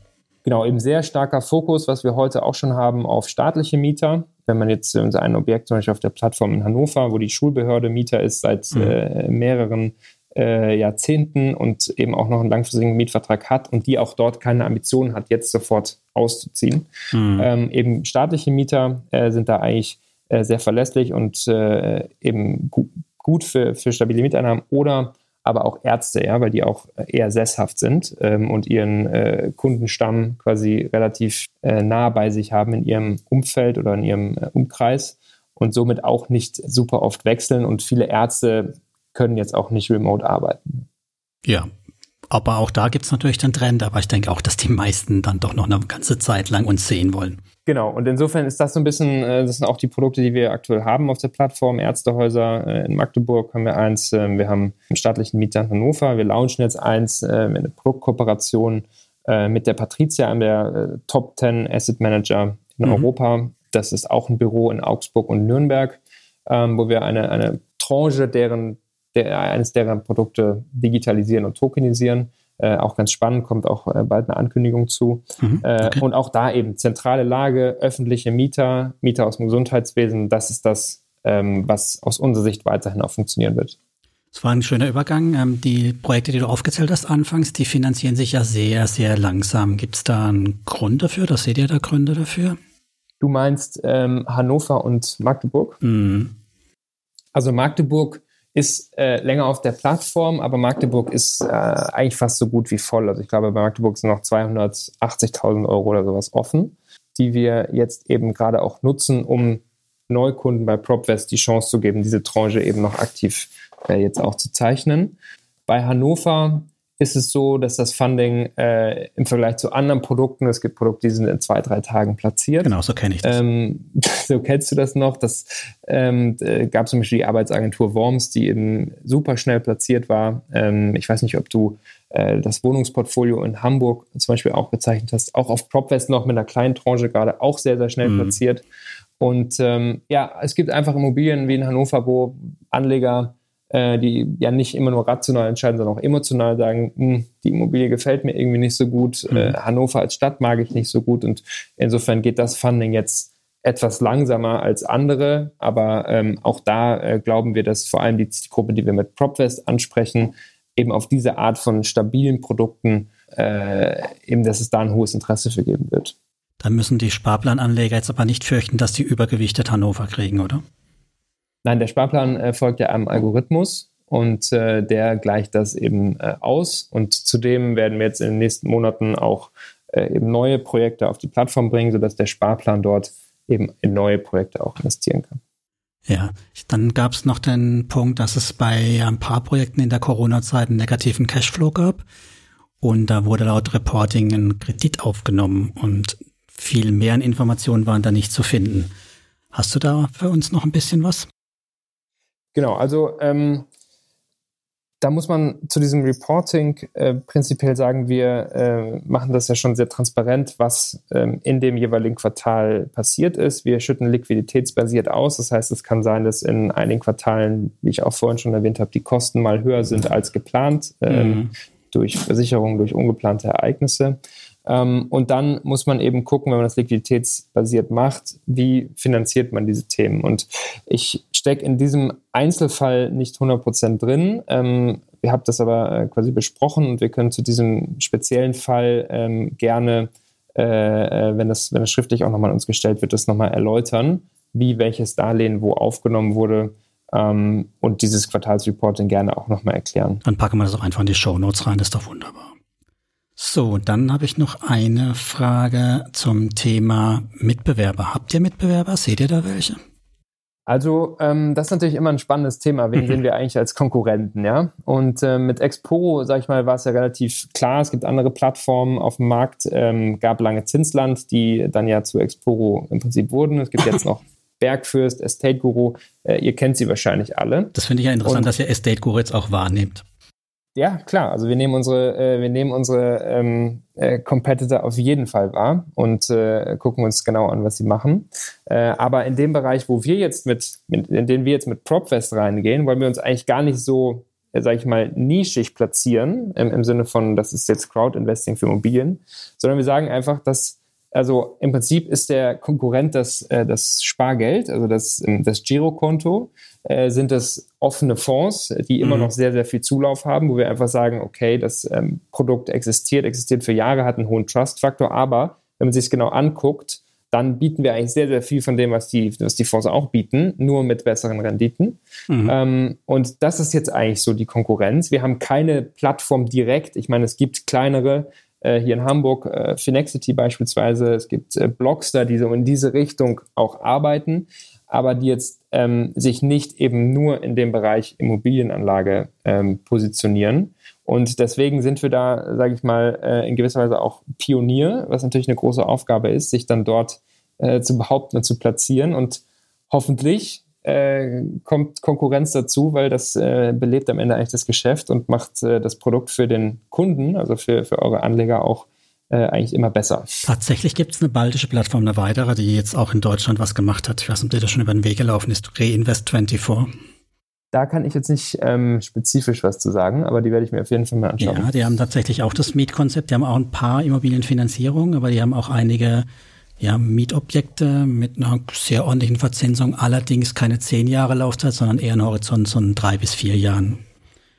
Genau, eben sehr starker Fokus, was wir heute auch schon haben, auf staatliche Mieter wenn man jetzt unser ein Objekt zum Beispiel auf der Plattform in Hannover, wo die Schulbehörde Mieter ist seit mhm. äh, mehreren äh, Jahrzehnten und eben auch noch einen langfristigen Mietvertrag hat und die auch dort keine Ambitionen hat, jetzt sofort auszuziehen. Mhm. Ähm, eben staatliche Mieter äh, sind da eigentlich äh, sehr verlässlich und äh, eben gu gut für, für stabile Mieteinnahmen oder aber auch Ärzte, ja, weil die auch eher sesshaft sind ähm, und ihren äh, Kundenstamm quasi relativ äh, nah bei sich haben in ihrem Umfeld oder in ihrem äh, Umkreis und somit auch nicht super oft wechseln und viele Ärzte können jetzt auch nicht remote arbeiten. Ja, aber auch da gibt es natürlich den Trend, aber ich denke auch, dass die meisten dann doch noch eine ganze Zeit lang uns sehen wollen. Genau, und insofern ist das so ein bisschen, äh, das sind auch die Produkte, die wir aktuell haben auf der Plattform. Ärztehäuser äh, in Magdeburg haben wir eins, ähm, wir haben einen staatlichen Mieter in Hannover, wir launchen jetzt eins, äh, eine Produktkooperation mit der Patricia, einem der Top 10 Asset Manager in mhm. Europa. Das ist auch ein Büro in Augsburg und Nürnberg, ähm, wo wir eine, eine Tranche deren der, eines deren Produkte digitalisieren und tokenisieren. Äh, auch ganz spannend, kommt auch äh, bald eine Ankündigung zu. Mhm, äh, okay. äh, und auch da eben zentrale Lage, öffentliche Mieter, Mieter aus dem Gesundheitswesen, das ist das, ähm, was aus unserer Sicht weiterhin auch funktionieren wird. Das war ein schöner Übergang. Ähm, die Projekte, die du aufgezählt hast anfangs, die finanzieren sich ja sehr, sehr langsam. Gibt es da einen Grund dafür? Das seht ihr da Gründe dafür? Du meinst ähm, Hannover und Magdeburg? Mhm. Also Magdeburg ist äh, länger auf der Plattform, aber Magdeburg ist äh, eigentlich fast so gut wie voll. Also ich glaube, bei Magdeburg sind noch 280.000 Euro oder sowas offen, die wir jetzt eben gerade auch nutzen, um Neukunden bei PropWest die Chance zu geben, diese Tranche eben noch aktiv äh, jetzt auch zu zeichnen. Bei Hannover ist es so, dass das Funding äh, im Vergleich zu anderen Produkten, es gibt Produkte, die sind in zwei, drei Tagen platziert. Genau, so kenne ich das. Ähm, <laughs> so kennst du das noch. Das ähm, äh, gab zum Beispiel die Arbeitsagentur Worms, die eben super schnell platziert war. Ähm, ich weiß nicht, ob du äh, das Wohnungsportfolio in Hamburg zum Beispiel auch gezeichnet hast. Auch auf PropWest noch mit einer kleinen Tranche gerade auch sehr, sehr schnell mhm. platziert. Und ähm, ja, es gibt einfach Immobilien wie in Hannover, wo Anleger äh, die ja nicht immer nur rational entscheiden, sondern auch emotional sagen, hm, die Immobilie gefällt mir irgendwie nicht so gut, mhm. äh, Hannover als Stadt mag ich nicht so gut und insofern geht das Funding jetzt etwas langsamer als andere, aber ähm, auch da äh, glauben wir, dass vor allem die Gruppe, die wir mit PropFest ansprechen, eben auf diese Art von stabilen Produkten, äh, eben, dass es da ein hohes Interesse für geben wird. Da müssen die Sparplananleger jetzt aber nicht fürchten, dass die übergewichtet Hannover kriegen, oder? Nein, der Sparplan äh, folgt ja einem Algorithmus und äh, der gleicht das eben äh, aus. Und zudem werden wir jetzt in den nächsten Monaten auch äh, eben neue Projekte auf die Plattform bringen, sodass der Sparplan dort eben in neue Projekte auch investieren kann. Ja, dann gab es noch den Punkt, dass es bei ein paar Projekten in der Corona-Zeit einen negativen Cashflow gab. Und da wurde laut Reporting ein Kredit aufgenommen und viel mehr Informationen waren da nicht zu finden. Hast du da für uns noch ein bisschen was? Genau, also ähm, da muss man zu diesem Reporting äh, prinzipiell sagen, wir äh, machen das ja schon sehr transparent, was ähm, in dem jeweiligen Quartal passiert ist. Wir schütten liquiditätsbasiert aus. Das heißt, es kann sein, dass in einigen Quartalen, wie ich auch vorhin schon erwähnt habe, die Kosten mal höher sind als geplant, ähm, mhm. durch Versicherungen, durch ungeplante Ereignisse. Ähm, und dann muss man eben gucken, wenn man das liquiditätsbasiert macht, wie finanziert man diese Themen. Und ich stecke in diesem Einzelfall nicht 100% drin. Ähm, wir haben das aber äh, quasi besprochen und wir können zu diesem speziellen Fall ähm, gerne, äh, äh wenn, das, wenn das schriftlich auch nochmal uns gestellt wird, das nochmal erläutern, wie welches Darlehen wo aufgenommen wurde. Ähm, und dieses Quartalsreporting gerne auch nochmal erklären. Dann packen wir das auch einfach in die Show Notes rein, das ist doch wunderbar. So, dann habe ich noch eine Frage zum Thema Mitbewerber. Habt ihr Mitbewerber? Seht ihr da welche? Also ähm, das ist natürlich immer ein spannendes Thema. Wen <laughs> sehen wir eigentlich als Konkurrenten, ja? Und äh, mit Expo, sag ich mal, war es ja relativ klar. Es gibt andere Plattformen auf dem Markt. Ähm, gab lange Zinsland, die dann ja zu Exporo im Prinzip wurden. Es gibt jetzt <laughs> noch Bergfürst, Estate Guru. Äh, ihr kennt sie wahrscheinlich alle. Das finde ich ja interessant, Und, dass ihr Estate Guru jetzt auch wahrnehmt. Ja, klar. Also wir nehmen unsere, äh, wir nehmen unsere ähm, äh, Competitor auf jeden Fall wahr und äh, gucken uns genau an, was sie machen. Äh, aber in dem Bereich, wo wir jetzt mit, mit, in den wir jetzt mit PropFest reingehen, wollen wir uns eigentlich gar nicht so, äh, sage ich mal, nischig platzieren im, im Sinne von, das ist jetzt Crowd-Investing für Immobilien, sondern wir sagen einfach, dass also im Prinzip ist der Konkurrent das, äh, das Spargeld, also das, ähm, das Girokonto, äh, sind das offene Fonds, die immer mhm. noch sehr, sehr viel Zulauf haben, wo wir einfach sagen, okay, das ähm, Produkt existiert, existiert für Jahre, hat einen hohen Trust-Faktor, aber wenn man sich es genau anguckt, dann bieten wir eigentlich sehr, sehr viel von dem, was die, was die Fonds auch bieten, nur mit besseren Renditen. Mhm. Ähm, und das ist jetzt eigentlich so die Konkurrenz. Wir haben keine Plattform direkt. Ich meine, es gibt kleinere, hier in Hamburg, äh, Finexity beispielsweise, es gibt äh, Blockster, die so in diese Richtung auch arbeiten, aber die jetzt ähm, sich nicht eben nur in dem Bereich Immobilienanlage ähm, positionieren. Und deswegen sind wir da, sage ich mal, äh, in gewisser Weise auch Pionier, was natürlich eine große Aufgabe ist, sich dann dort äh, zu behaupten und zu platzieren. Und hoffentlich äh, kommt Konkurrenz dazu, weil das äh, belebt am Ende eigentlich das Geschäft und macht äh, das Produkt für den Kunden, also für, für eure Anleger auch äh, eigentlich immer besser. Tatsächlich gibt es eine baltische Plattform, eine weitere, die jetzt auch in Deutschland was gemacht hat. Ich weiß nicht, ob dir das schon über den Weg gelaufen ist. Reinvest24. Da kann ich jetzt nicht ähm, spezifisch was zu sagen, aber die werde ich mir auf jeden Fall mal anschauen. Ja, die haben tatsächlich auch das Mietkonzept. Die haben auch ein paar Immobilienfinanzierungen, aber die haben auch einige ja, Mietobjekte mit einer sehr ordentlichen Verzinsung, allerdings keine zehn Jahre Laufzeit, sondern eher ein Horizont von drei bis vier Jahren.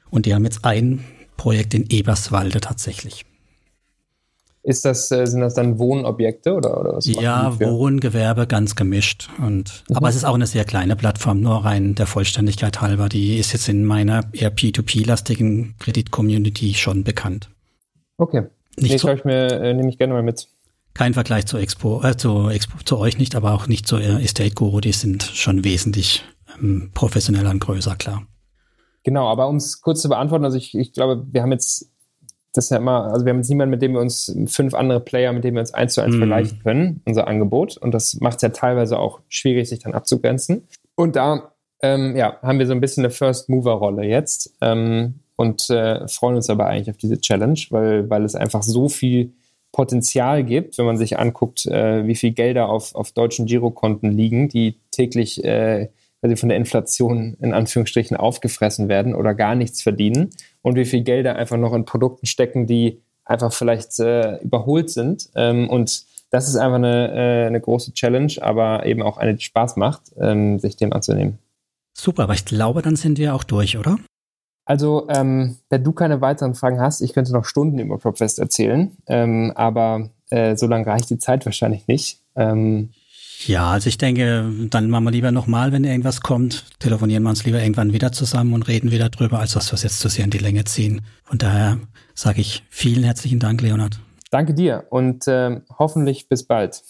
Und die haben jetzt ein Projekt in Eberswalde tatsächlich. Ist das, äh, sind das dann Wohnobjekte oder, oder was? Ja, Wohngewerbe ganz gemischt. Und, mhm. Aber es ist auch eine sehr kleine Plattform, nur rein der Vollständigkeit halber. Die ist jetzt in meiner eher P2P-lastigen Kredit-Community schon bekannt. Okay. Nicht nee, so, ich mir, äh, nehme ich gerne mal mit. Kein Vergleich zu Expo, äh, zu, Expo, zu euch nicht, aber auch nicht zu Estate Guru. Die sind schon wesentlich ähm, professioneller und größer, klar. Genau, aber um es kurz zu beantworten, also ich, ich glaube, wir haben jetzt das ist ja immer, also wir haben jetzt niemanden, mit dem wir uns, fünf andere Player, mit denen wir uns eins zu eins mm. vergleichen können, unser Angebot. Und das macht es ja teilweise auch schwierig, sich dann abzugrenzen. Und da ähm, ja, haben wir so ein bisschen eine First-Mover-Rolle jetzt ähm, und äh, freuen uns aber eigentlich auf diese Challenge, weil, weil es einfach so viel Potenzial gibt, wenn man sich anguckt, äh, wie viel Gelder auf, auf deutschen Girokonten liegen, die täglich äh, von der Inflation in Anführungsstrichen aufgefressen werden oder gar nichts verdienen und wie viel Gelder einfach noch in Produkten stecken, die einfach vielleicht äh, überholt sind. Ähm, und das ist einfach eine, äh, eine große Challenge, aber eben auch eine, die Spaß macht, ähm, sich dem anzunehmen. Super, aber ich glaube, dann sind wir auch durch, oder? Also, ähm, wenn du keine weiteren Fragen hast, ich könnte noch Stunden über PropFest erzählen, ähm, aber äh, so lange reicht die Zeit wahrscheinlich nicht. Ähm, ja, also ich denke, dann machen wir lieber nochmal, wenn irgendwas kommt, telefonieren wir uns lieber irgendwann wieder zusammen und reden wieder drüber, als dass wir es jetzt zu sehr in die Länge ziehen. Von daher sage ich vielen herzlichen Dank, Leonard. Danke dir und äh, hoffentlich bis bald.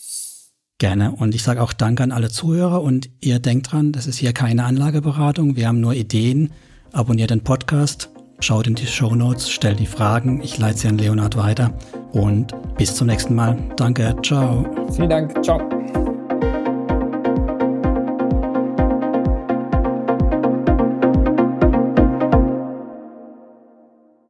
Gerne. Und ich sage auch Danke an alle Zuhörer und ihr denkt dran, das ist hier keine Anlageberatung, wir haben nur Ideen abonniert den Podcast, schaut in die Show Notes, stellt die Fragen. Ich leite sie an Leonard weiter und bis zum nächsten Mal. Danke, ciao. Vielen Dank, ciao.